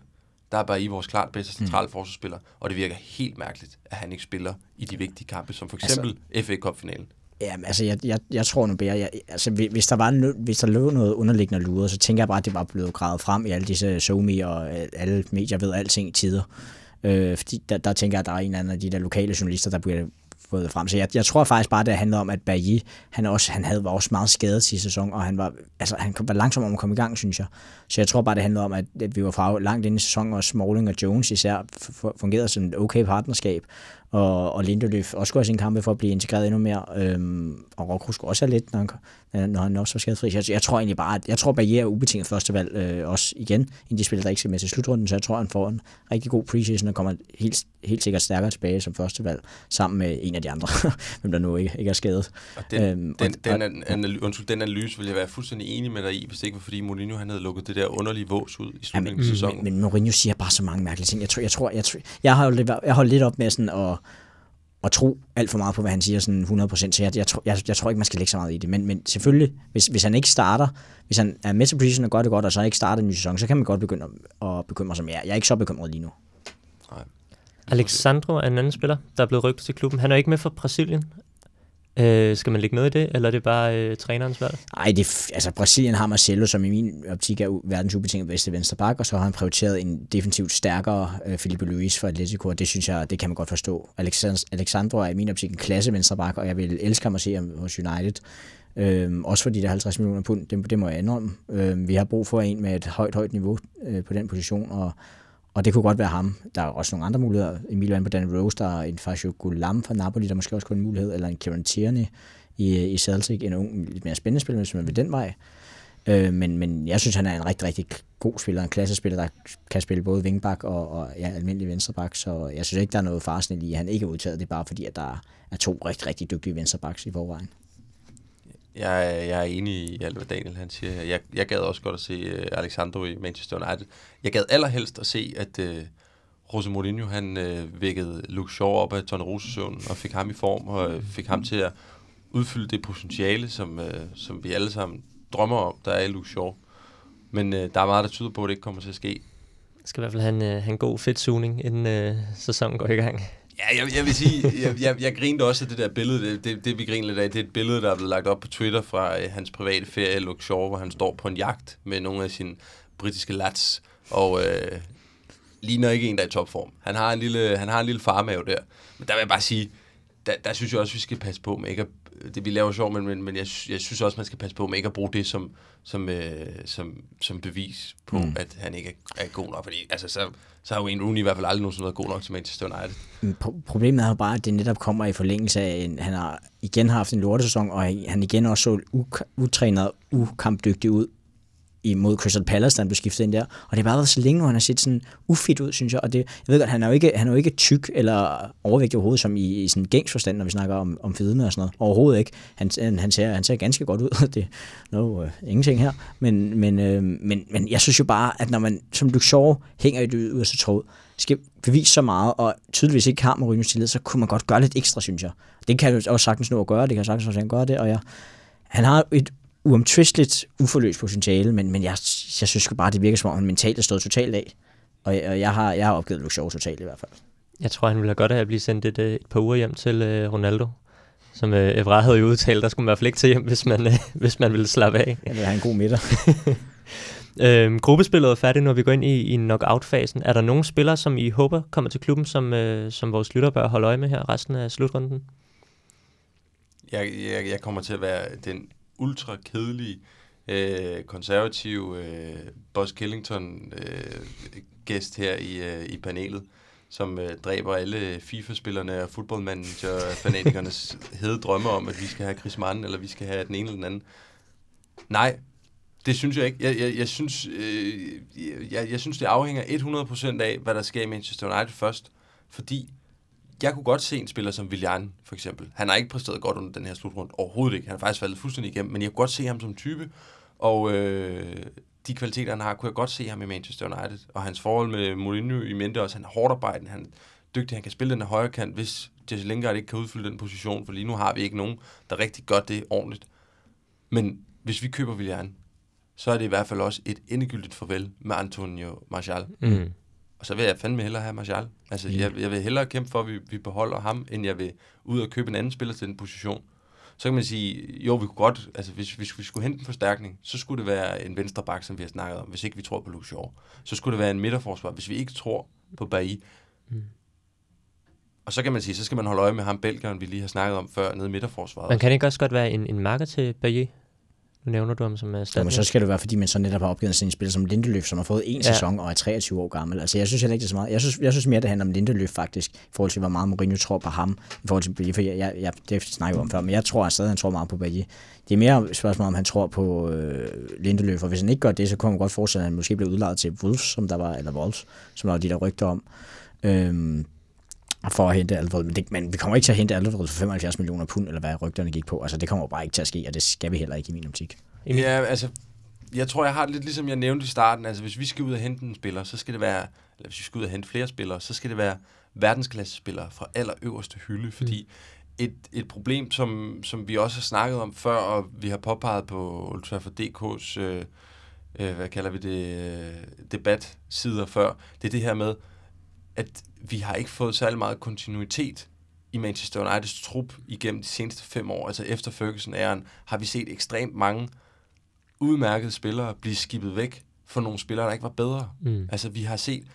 C: der er Bailly vores klart bedste centrale mm. forsvarsspiller, og det virker helt mærkeligt, at han ikke spiller i de vigtige kampe, som for
D: Altså-
C: eksempel altså, FA Cup-finalen.
D: Ja, altså, jeg, jeg, jeg tror nu bedre, jeg, altså, hvi- hvis der, var, nø- hvis der lå noget underliggende luder, så tænker jeg bare, at det var blevet gravet frem i alle disse SoMe og øh, alle medier ved alting i tider. Øh, fordi der, der tænker jeg, at der er en eller anden af de der lokale journalister, der bliver fået frem. Så jeg, jeg tror faktisk bare, det handler om, at Bailly, han, også, han havde, var også meget skadet sidste sæson, og han var, altså, han var langsom om at komme i gang, synes jeg. Så jeg tror bare, det handler om, at, at vi var fra langt inde i sæsonen, og Smalling og Jones især fungerede som et okay partnerskab, og, og Lindeløf også skulle have sin kampe for at blive integreret endnu mere, øhm, og Rocco skulle også have lidt, når han, når han også var skadesfri. Jeg, jeg tror egentlig bare, at jeg tror, Bailly er ubetinget førstevalg øh, også igen, inden de spiller, der ikke skal med til slutrunden, så jeg tror, han får en rigtig god preseason og kommer helt, helt sikkert stærkere tilbage som førstevalg, sammen med en af de andre, <laughs> hvem der nu ikke, ikke er skadet.
C: Og den,
D: Øhm, og-
C: den, den, an- analy- undskyld, den analyse vil jeg være fuldstændig enig med dig i, hvis ikke var fordi Mourinho han havde lukket det der underlige vås ud i slutningen af sæsonen.
D: Men, men Mourinho siger bare så mange mærkelige ting. Jeg tror, jeg, tror, jeg, tror, jeg har jo lidt, jeg holdt lidt op med sådan at, at tro alt for meget på, hvad han siger sådan 100%, så jeg, jeg, tror, jeg, jeg tror ikke, man skal lægge så meget i det. Men, men selvfølgelig, hvis, hvis han ikke starter, hvis han er med til preseason og gør det godt, og så ikke starter en ny sæson, så kan man godt begynde at, at bekymre sig mere. Jeg er ikke så bekymret lige nu.
B: Alexandro er en anden spiller, der er blevet rygtet til klubben. Han er jo ikke med for Brasilien. Øh, skal man lægge noget i det, eller er det bare øh, trænerens valg?
D: Nej, det, altså Brasilien har Marcelo, som i min optik er verdens ubetinget bedste venstreback, og så har han prioriteret en defensivt stærkere øh, Felipe Luis for Atletico, og det synes jeg, det kan man godt forstå. Alexand- Alexandro er i min optik en klasse venstreback, og jeg vil elske ham at se ham hos United. Øhm, også fordi der er 50 millioner pund, det, det må jeg indrømme. Øhm, vi har brug for en med et højt, højt niveau øh, på den position, og, og det kunne godt være ham. Der er også nogle andre muligheder. Emil Van på Dan Rose, der er en Fasio Gulam fra Napoli, der måske også kunne en mulighed, eller en Kieran Tierney i, i Celtic, en ung, lidt mere spændende spiller, hvis man vil den vej. Øh, men, men jeg synes, han er en rigtig, rigtig god spiller, en klassespiller, der kan spille både vingbak og, og ja, almindelig venstreback, så jeg synes ikke, der er noget farsnit i, at han ikke er udtaget. Det er bare fordi, at der er to rigtig, rigtig dygtige venstrebacks i forvejen.
C: Jeg, jeg er enig i alt, hvad Daniel han siger. Jeg, jeg gad også godt at se uh, Alexandro i Manchester United. Jeg gad allerhelst at se, at uh, Jose Mourinho han uh, vækkede Luke Shaw op af Tone Rosesøvnen og fik ham i form og uh, fik ham til at udfylde det potentiale, som, uh, som vi alle sammen drømmer om, der er i Luke Shaw. Men uh, der er meget, der tyder på, at det ikke kommer til at ske.
B: Jeg skal i hvert fald have en, uh, have en god fedtsugning, inden uh, sæsonen går i gang.
C: Ja, jeg, jeg vil sige, jeg, jeg, jeg grinede også af det der billede, det, det, det vi griner lidt af, det er et billede, der er blevet lagt op på Twitter fra øh, hans private ferie, i Luxor, hvor han står på en jagt med nogle af sine britiske lads, og øh, ligner ikke en, der er i topform. Han har en lille, han har en lille farmave der. Men der vil jeg bare sige, der, der synes jeg også, vi skal passe på med ikke at, det vi laver sjov, men, men, men jeg, jeg synes også, man skal passe på med ikke at bruge det som, som, øh, som, som bevis på, mm. at han ikke er, er god nok. Fordi altså, så, så har Wayne Rooney i hvert fald aldrig nogensinde været god nok til Manchester United.
D: Problemet er jo bare, at det netop kommer i forlængelse af, en, han har igen haft en lortesæson, og han igen også så utrænet og ukampdygtig ud imod Crystal Palace, da han blev skiftet ind der. Og det har bare været så længe nu, han har set sådan ufit ud, synes jeg. Og det, jeg ved godt, han er jo ikke, han er jo ikke tyk eller overvægtig overhovedet, som i, i sådan gængs forstand, når vi snakker om, om fedme og sådan noget. Overhovedet ikke. Han, han, han, ser, han ser ganske godt ud. <laughs> det er no, uh, ingenting her. Men, men, øh, men, men jeg synes jo bare, at når man som du Shaw hænger i det yderste tråd, skal bevise så meget, og tydeligvis ikke har Mourinho's tillid, så kunne man godt gøre lidt ekstra, synes jeg. Det kan jo også sagtens nå at gøre, det kan sagtens også gøre det, og jeg, han har et uomtvisteligt uforløst potentiale, men, men jeg, jeg synes bare, det virker som om, han mentalt er stået totalt af. Og jeg, og jeg har, jeg har opgivet Luke Shaw totalt i hvert fald.
B: Jeg tror, han ville have godt af at blive sendt et, øh, et par uger hjem til øh, Ronaldo. Som øh, Evra havde jo udtalt, der skulle man i hvert fald ikke til hjem, hvis man, øh, <laughs> hvis man ville slappe af.
D: Jeg vil have en god midter. <laughs>
B: øhm, gruppespillet er færdigt, når vi går ind i, i knockout-fasen. Er der nogle spillere, som I håber kommer til klubben, som, øh, som vores lytter bør holde øje med her resten af slutrunden?
C: Jeg, jeg, jeg kommer til at være den ultra kedelige, øh, konservative øh, Boss Killington øh, gæst her i, øh, i panelet, som øh, dræber alle FIFA-spillerne og fodboldmanager-fanatikernes <laughs> hede drømme om, at vi skal have Chris Mann, eller vi skal have den ene eller den anden. Nej, det synes jeg ikke. Jeg, jeg, jeg, synes, øh, jeg, jeg synes, det afhænger 100% af, hvad der sker i Manchester United først. Fordi jeg kunne godt se en spiller som Willian, for eksempel. Han har ikke præsteret godt under den her slutrunde. Overhovedet ikke. Han har faktisk faldet fuldstændig igennem. Men jeg kunne godt se ham som type. Og øh, de kvaliteter, han har, kunne jeg godt se ham i Manchester United. Og hans forhold med Mourinho i mente også. Han er hårdt arbejden, Han er dygtig. Han kan spille den højre kant, hvis Jesse Lingard ikke kan udfylde den position. For lige nu har vi ikke nogen, der rigtig gør det ordentligt. Men hvis vi køber Willian, så er det i hvert fald også et endegyldigt farvel med Antonio Martial.
B: Mm.
C: Og så vil jeg fandme hellere have Martial. Altså,
D: Ja.
C: jeg, jeg vil hellere kæmpe for, at vi, vi beholder ham, end jeg vil ud og købe en anden spiller til den position. Så kan man sige, jo, vi kunne godt, altså hvis, hvis vi skulle hente en forstærkning, så skulle det være en venstre bak, som vi har snakket om, hvis ikke vi tror på Luke Shaw. Så skulle det være en midterforsvar, hvis vi ikke tror på Bailly.
B: Mm.
C: Og så kan man sige, så skal man holde øje med ham, belgeren, vi lige har snakket om før, nede i midterforsvaret.
B: Man kan ikke også godt være en, en marker til Bailly? Nævner du ham som
D: Ja, men
B: erstatning.
D: så skal det være, fordi man så netop har opgivet sådan en spiller som Lindeløf, som har fået en
B: Ja.
D: sæson og er 23 år gammel. Altså, jeg synes heller ikke, det er så meget. Jeg synes, jeg synes mere, det handler om Lindeløf faktisk, i forhold til, hvor meget Mourinho tror på ham, i forhold til Bailly, for jeg, jeg, jeg det snakker vi om før, men jeg tror at stadig, han tror meget på Bailly. Det er mere et spørgsmål, om han tror på øh, Lindeløf, og hvis han ikke gør det, så kunne man godt forestille, at han måske bliver udlejet til Wolves, som der var, eller Wolves, som der var de der rygter om. Øhm, for at hente Alvarez. Men, det, men vi kommer ikke til at hente Alvarez for 75 millioner pund, eller hvad rygterne gik på. Altså, det kommer bare ikke til at ske, og det skal vi heller ikke i min optik.
C: Ja, altså, jeg tror, jeg har det lidt ligesom jeg nævnte i starten. Altså, hvis vi skal ud og hente en spiller, så skal det være, eller hvis vi skal ud og hente flere spillere, så skal det være verdensklasse spillere fra allerøverste hylde, fordi et, et problem, som, som vi også har snakket om før, og vi har påpeget på Old Trafford DK's, øh, øh, hvad kalder vi det, øh, debatsider før, det er det her med, at vi har ikke fået særlig meget kontinuitet i Manchester Uniteds trup igennem de seneste fem år. Altså efter Ferguson-æren har vi set ekstremt mange udmærkede spillere blive skibet væk for nogle spillere, der ikke var bedre.
B: Mm.
C: Altså vi har set,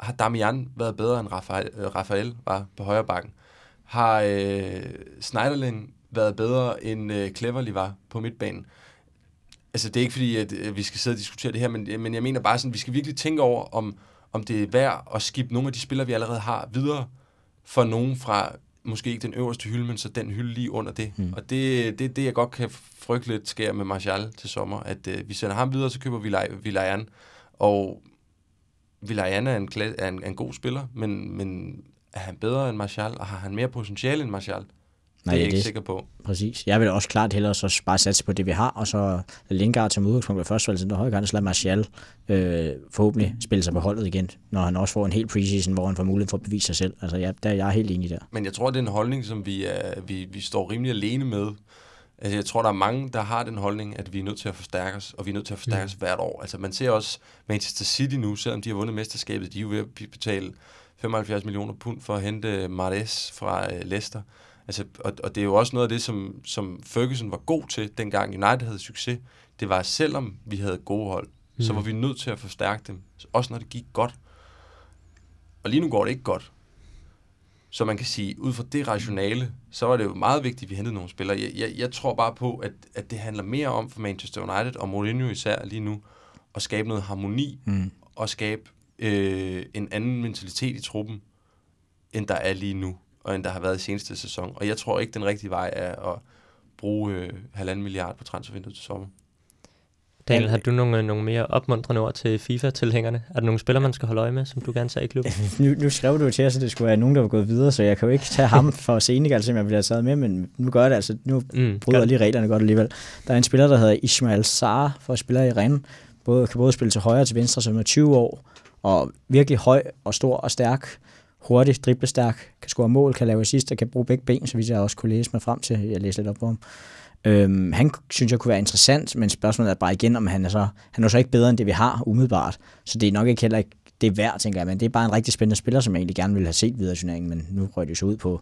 C: har Damian været bedre end Rafael, øh, Rafael var på højre bakken? Har øh, Schneiderlin været bedre end øh, Cleverly var på midtbanen? Altså det er ikke fordi, at øh, vi skal sidde og diskutere det her, men, men jeg mener bare sådan, vi skal virkelig tænke over, om, om det er værd at skifte nogle af de spillere, vi allerede har, videre for nogen fra måske ikke den øverste hylde, men så den hylde lige under det.
D: Mm.
C: Og det det, er det, jeg godt kan frygte lidt sker med Martial til sommer, at øh, vi sender ham videre, så køber vi Villayan, og Villayan er en, kla- er en, er en god spiller, men, men er han bedre end Martial, og har han mere potentiale end Martial?
D: Nej,
C: det er jeg ikke
D: det,
C: sikker på.
D: Præcis. Jeg vil også klart hellere så bare satse på det, vi har, og så Lingard som udgangspunkt ved første valg til den højre kant, og så lade Martial øh, forhåbentlig spille sig på holdet igen, når han også får en hel preseason, hvor han får mulighed for at bevise sig selv. Altså, ja, der er jeg helt enig der.
C: Men jeg tror, det er en holdning, som vi, er, vi, vi står rimelig alene med. Altså, jeg tror, der er mange, der har den holdning, at vi er nødt til at forstærke os, og vi er nødt til at forstærke os hvert år. Altså, man ser også Manchester City nu, selvom de har vundet mesterskabet, de er jo ved at betale 75 millioner pund for at hente Mares fra øh, Leicester. Altså, og, og det er jo også noget af det, som, som Ferguson var god til, dengang United havde succes. Det var, selvom vi havde gode hold, mm. så var vi nødt til at forstærke dem. Også når det gik godt. Og lige nu går det ikke godt. Så man kan sige, ud fra det rationale, så var det jo meget vigtigt, at vi hentede nogle spillere. Jeg, jeg, jeg tror bare på, at, at det handler mere om for Manchester United, og Mourinho især lige nu, at skabe noget harmoni, mm. og skabe øh, en anden mentalitet i truppen, end der er lige nu, og end der har været i seneste sæson. Og jeg tror ikke, den rigtige vej er at bruge øh, halvanden milliard på transfervinduet til sommer.
B: Daniel, har du nogle, nogle mere opmuntrende ord til FIFA-tilhængerne? Er der nogle spillere, man skal holde øje med, som du gerne ser i klubben? <laughs>
D: nu, nu skrev du til os, at det skulle være nogen, der var gået videre, så jeg kan jo ikke tage ham for Senegal, som jeg ville have taget med, men nu gør det altså. Nu mm, bryder jeg lige reglerne godt alligevel. Der er en spiller, der hedder Ismail Sarr, for at spille i Rennes. Både, kan både spille til højre og til venstre, som er 20 år, og virkelig høj og stor og stærk hurtig, driblestærk, kan score mål, kan lave assist og kan bruge begge ben, så vidt jeg også kunne læse mig frem til. Jeg læste lidt op på ham. Øhm, han synes jeg kunne være interessant, men spørgsmålet er bare igen, om han er så, han er så ikke bedre end det, vi har umiddelbart. Så det er nok ikke heller ikke det er værd, tænker jeg, men det er bare en rigtig spændende spiller, som jeg egentlig gerne ville have set videre i turneringen, men nu røg det så ud på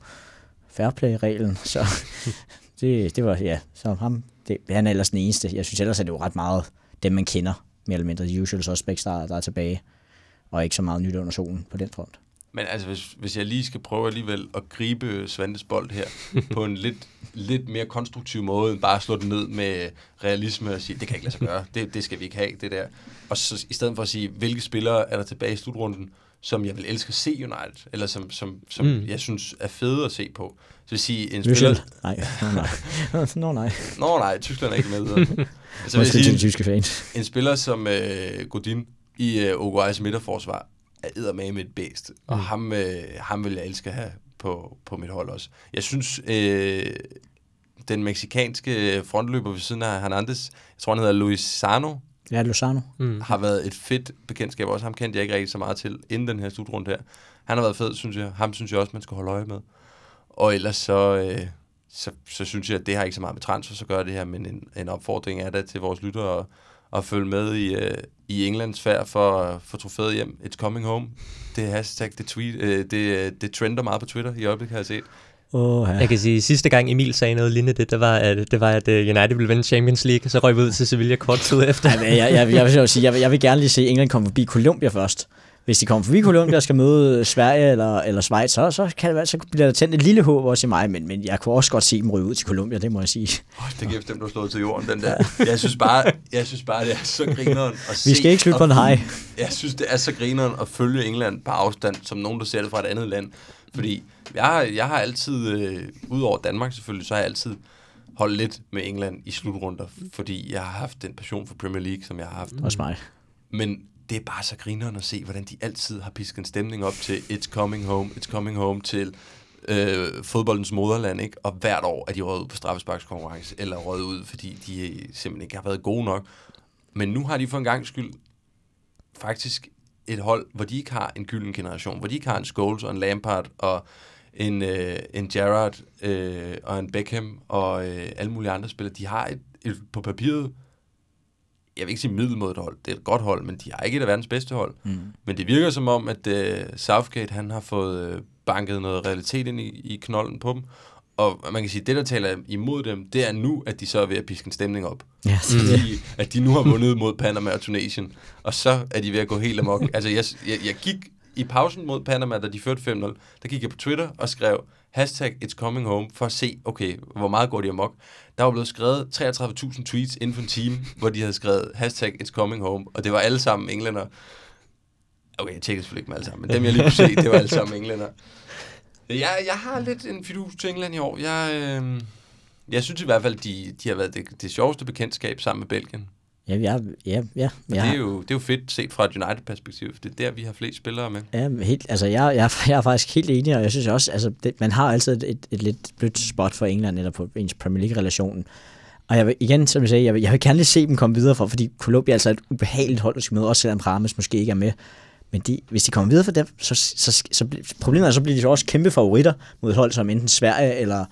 D: fairplay-reglen, så <laughs> det, det var, ja, så ham, det, han er ellers den eneste. Jeg synes ellers, at det er ret meget dem, man kender, mere eller mindre the usual suspects, der, der er tilbage, og ikke så meget nyt under solen på den front.
C: Men altså, hvis, hvis jeg lige skal prøve alligevel at gribe Svantes bold her <laughs> på en lidt, lidt mere konstruktiv måde, end bare at slå den ned med realisme og sige, det kan ikke lade sig gøre, det, det skal vi ikke have, det der. Og så i stedet for at sige, hvilke spillere er der tilbage i slutrunden, som jeg vil elske at se United, eller som, som, som mm. jeg synes er fede at se på. Så vil sige, en spiller...
D: Nej, nej. <laughs> Nå nej.
C: Nå nej, Tyskland er ikke med. <laughs>
D: Så vil sige, tyske fans.
C: En spiller som øh, Godin i øh, Uruguay's midterforsvar, er med et bæst, og mm. ham, øh, ham vil jeg elske at have på, på mit hold også. Jeg synes, øh, den meksikanske frontløber ved siden af Hernandez, jeg tror han hedder Luisano,
D: Ja, Lozano.
C: Mm. Har været et fedt bekendtskab. Også ham kendte jeg ikke rigtig så meget til inden den her slutrunde her. Han har været fed, synes jeg. Ham synes jeg også, man skal holde øje med. Og ellers så, øh, så, så synes jeg, at det har ikke så meget med transfer så gør det her, men en, en opfordring er det til vores lyttere at, at følge med i, øh, i Englands færd for, for trofæet hjem. It's coming home. Det er hashtag, det, tweet, øh, det, det trender meget på Twitter i øjeblikket, har jeg set.
B: Oh, ja. Jeg kan sige, at sidste gang Emil sagde noget lignende det, det var, at, det var, at øh, United ville vinde Champions League, og så røg vi ud til Sevilla kort tid <laughs> efter.
D: jeg, jeg, jeg, jeg, vil sige, jeg, vil, jeg vil gerne lige se England komme forbi Colombia først hvis de kommer forbi Colombia og skal møde Sverige eller, eller Schweiz, så, så, kan det være, så bliver der tændt et lille håb også i mig, men, men jeg kunne også godt se dem ryge ud til Colombia, det må jeg sige.
C: Oh, det giver bestemt, du slået til jorden, den der. Jeg synes bare, jeg synes bare det er så grineren at
D: se. Vi skal ikke slutte på en hej.
C: Jeg synes, det er så grineren at følge England på afstand, som nogen, der ser det fra et andet land. Fordi jeg har, jeg har altid, øh, udover Danmark selvfølgelig, så har jeg altid holdt lidt med England i slutrunder, fordi jeg har haft den passion for Premier League, som jeg har haft.
D: Også mig.
C: Men det er bare så grineren at se, hvordan de altid har pisket en stemning op til It's Coming Home, It's Coming Home til øh, fodboldens moderland, ikke? Og hvert år er de røget ud på straffesparkskonkurrence, eller røget ud, fordi de øh, simpelthen ikke har været gode nok. Men nu har de for en gang skyld faktisk et hold, hvor de ikke har en gylden generation, hvor de ikke har en Scholes og en Lampard og en, øh, en Gerrard øh, og en Beckham og øh, alle mulige andre spillere. De har et, et, på papiret jeg vil ikke sige middelmodigt hold, det er et godt hold, men de har ikke et af verdens bedste hold. Mm. Men det virker som om, at uh, Southgate han har fået uh, banket noget realitet ind i, i knolden på dem. Og man kan sige, at det, der taler imod dem, det er nu, at de så er ved at piske en stemning op.
D: Ja,
C: Fordi, at de nu har vundet mod Panama og Tunesien, og så er de ved at gå helt amok. altså, jeg, jeg, jeg gik i pausen mod Panama, da de førte 5-0, der gik jeg på Twitter og skrev, hashtag It's Coming Home, for at se, okay, hvor meget går de amok. Der var blevet skrevet 33.000 tweets inden for en time, <laughs> hvor de havde skrevet hashtag It's Coming Home, og det var alle sammen englænder. Okay, jeg tjekkede selvfølgelig ikke med alle sammen, men dem jeg lige kunne se, det var alle sammen englænder. Jeg, jeg har lidt en fidus til England i år. Jeg, øh, jeg synes i hvert fald, de, de har været det, det sjoveste bekendtskab sammen med Belgien.
D: Ja, ja, ja. ja.
C: Det, er jo, det er jo fedt set fra et United-perspektiv. Det er der, vi har flest spillere med.
D: Ja, helt, altså jeg, jeg, jeg er faktisk helt enig, og jeg synes også, altså det, man har altid et, et, lidt blødt spot for England, eller på ens Premier League-relationen. Og jeg vil, igen, som jeg sagde, jeg vil, jeg vil gerne lige se dem komme videre for, fordi Colombia er altså et ubehageligt hold, der skal møde, også selvom Rames måske ikke er med. Men de, hvis de kommer videre for dem, så, så, så, så problemet er, så bliver de også kæmpe favoritter mod et hold som enten Sverige eller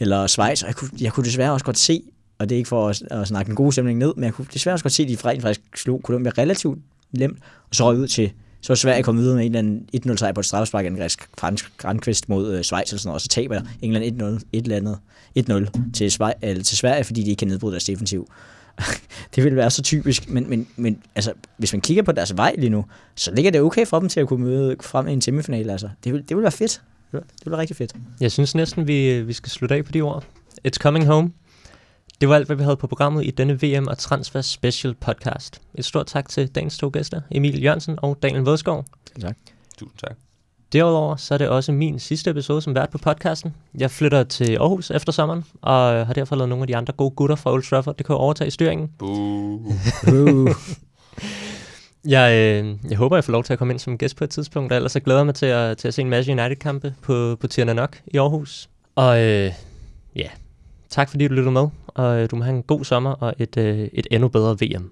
D: eller Schweiz, og jeg kunne, jeg kunne desværre også godt se, og det er ikke for at, at snakke den gode stemning ned, men jeg kunne desværre også godt se, at de rent faktisk slog Colombia relativt nemt, og så røg ud til, så var Sverige kommet videre med en eller anden 1-0 sejr på et straffespark af en fransk grandkvist mod øh, Schweiz eller sådan noget, og så taber England 1-0, et eller andet 1-0 til, Schweiz, eller til Sverige, fordi de ikke kan nedbryde deres defensiv. <laughs> det ville være så typisk, men, men, men altså, hvis man kigger på deres vej lige nu, så ligger det okay for dem til at kunne møde frem i en semifinal. Altså. Det, vil, det vil være fedt. Det vil være rigtig fedt.
B: Jeg synes næsten, vi, vi skal slutte af på de ord. It's coming home. Det var alt, hvad vi havde på programmet i denne VM og Transfer Special podcast. Et stort tak til dagens to gæster, Emil Jørgensen og Daniel Vådsgaard.
D: Tak.
C: Tusind tak.
B: Derudover så er det også min sidste episode som vært på podcasten. Jeg flytter til Aarhus efter sommeren, og har derfor lavet nogle af de andre gode gutter fra Old Trafford, det kan overtage styringen.
C: Boo. <laughs> <laughs>
B: jeg, øh, jeg håber, jeg får lov til at komme ind som gæst på et tidspunkt, og ellers så glæder jeg mig til at, til at se en masse United-kampe på, på Tierna Nok i Aarhus. Og øh, ja, tak fordi du lyttede med, og øh, du må have en god sommer og et, øh, et endnu bedre VM.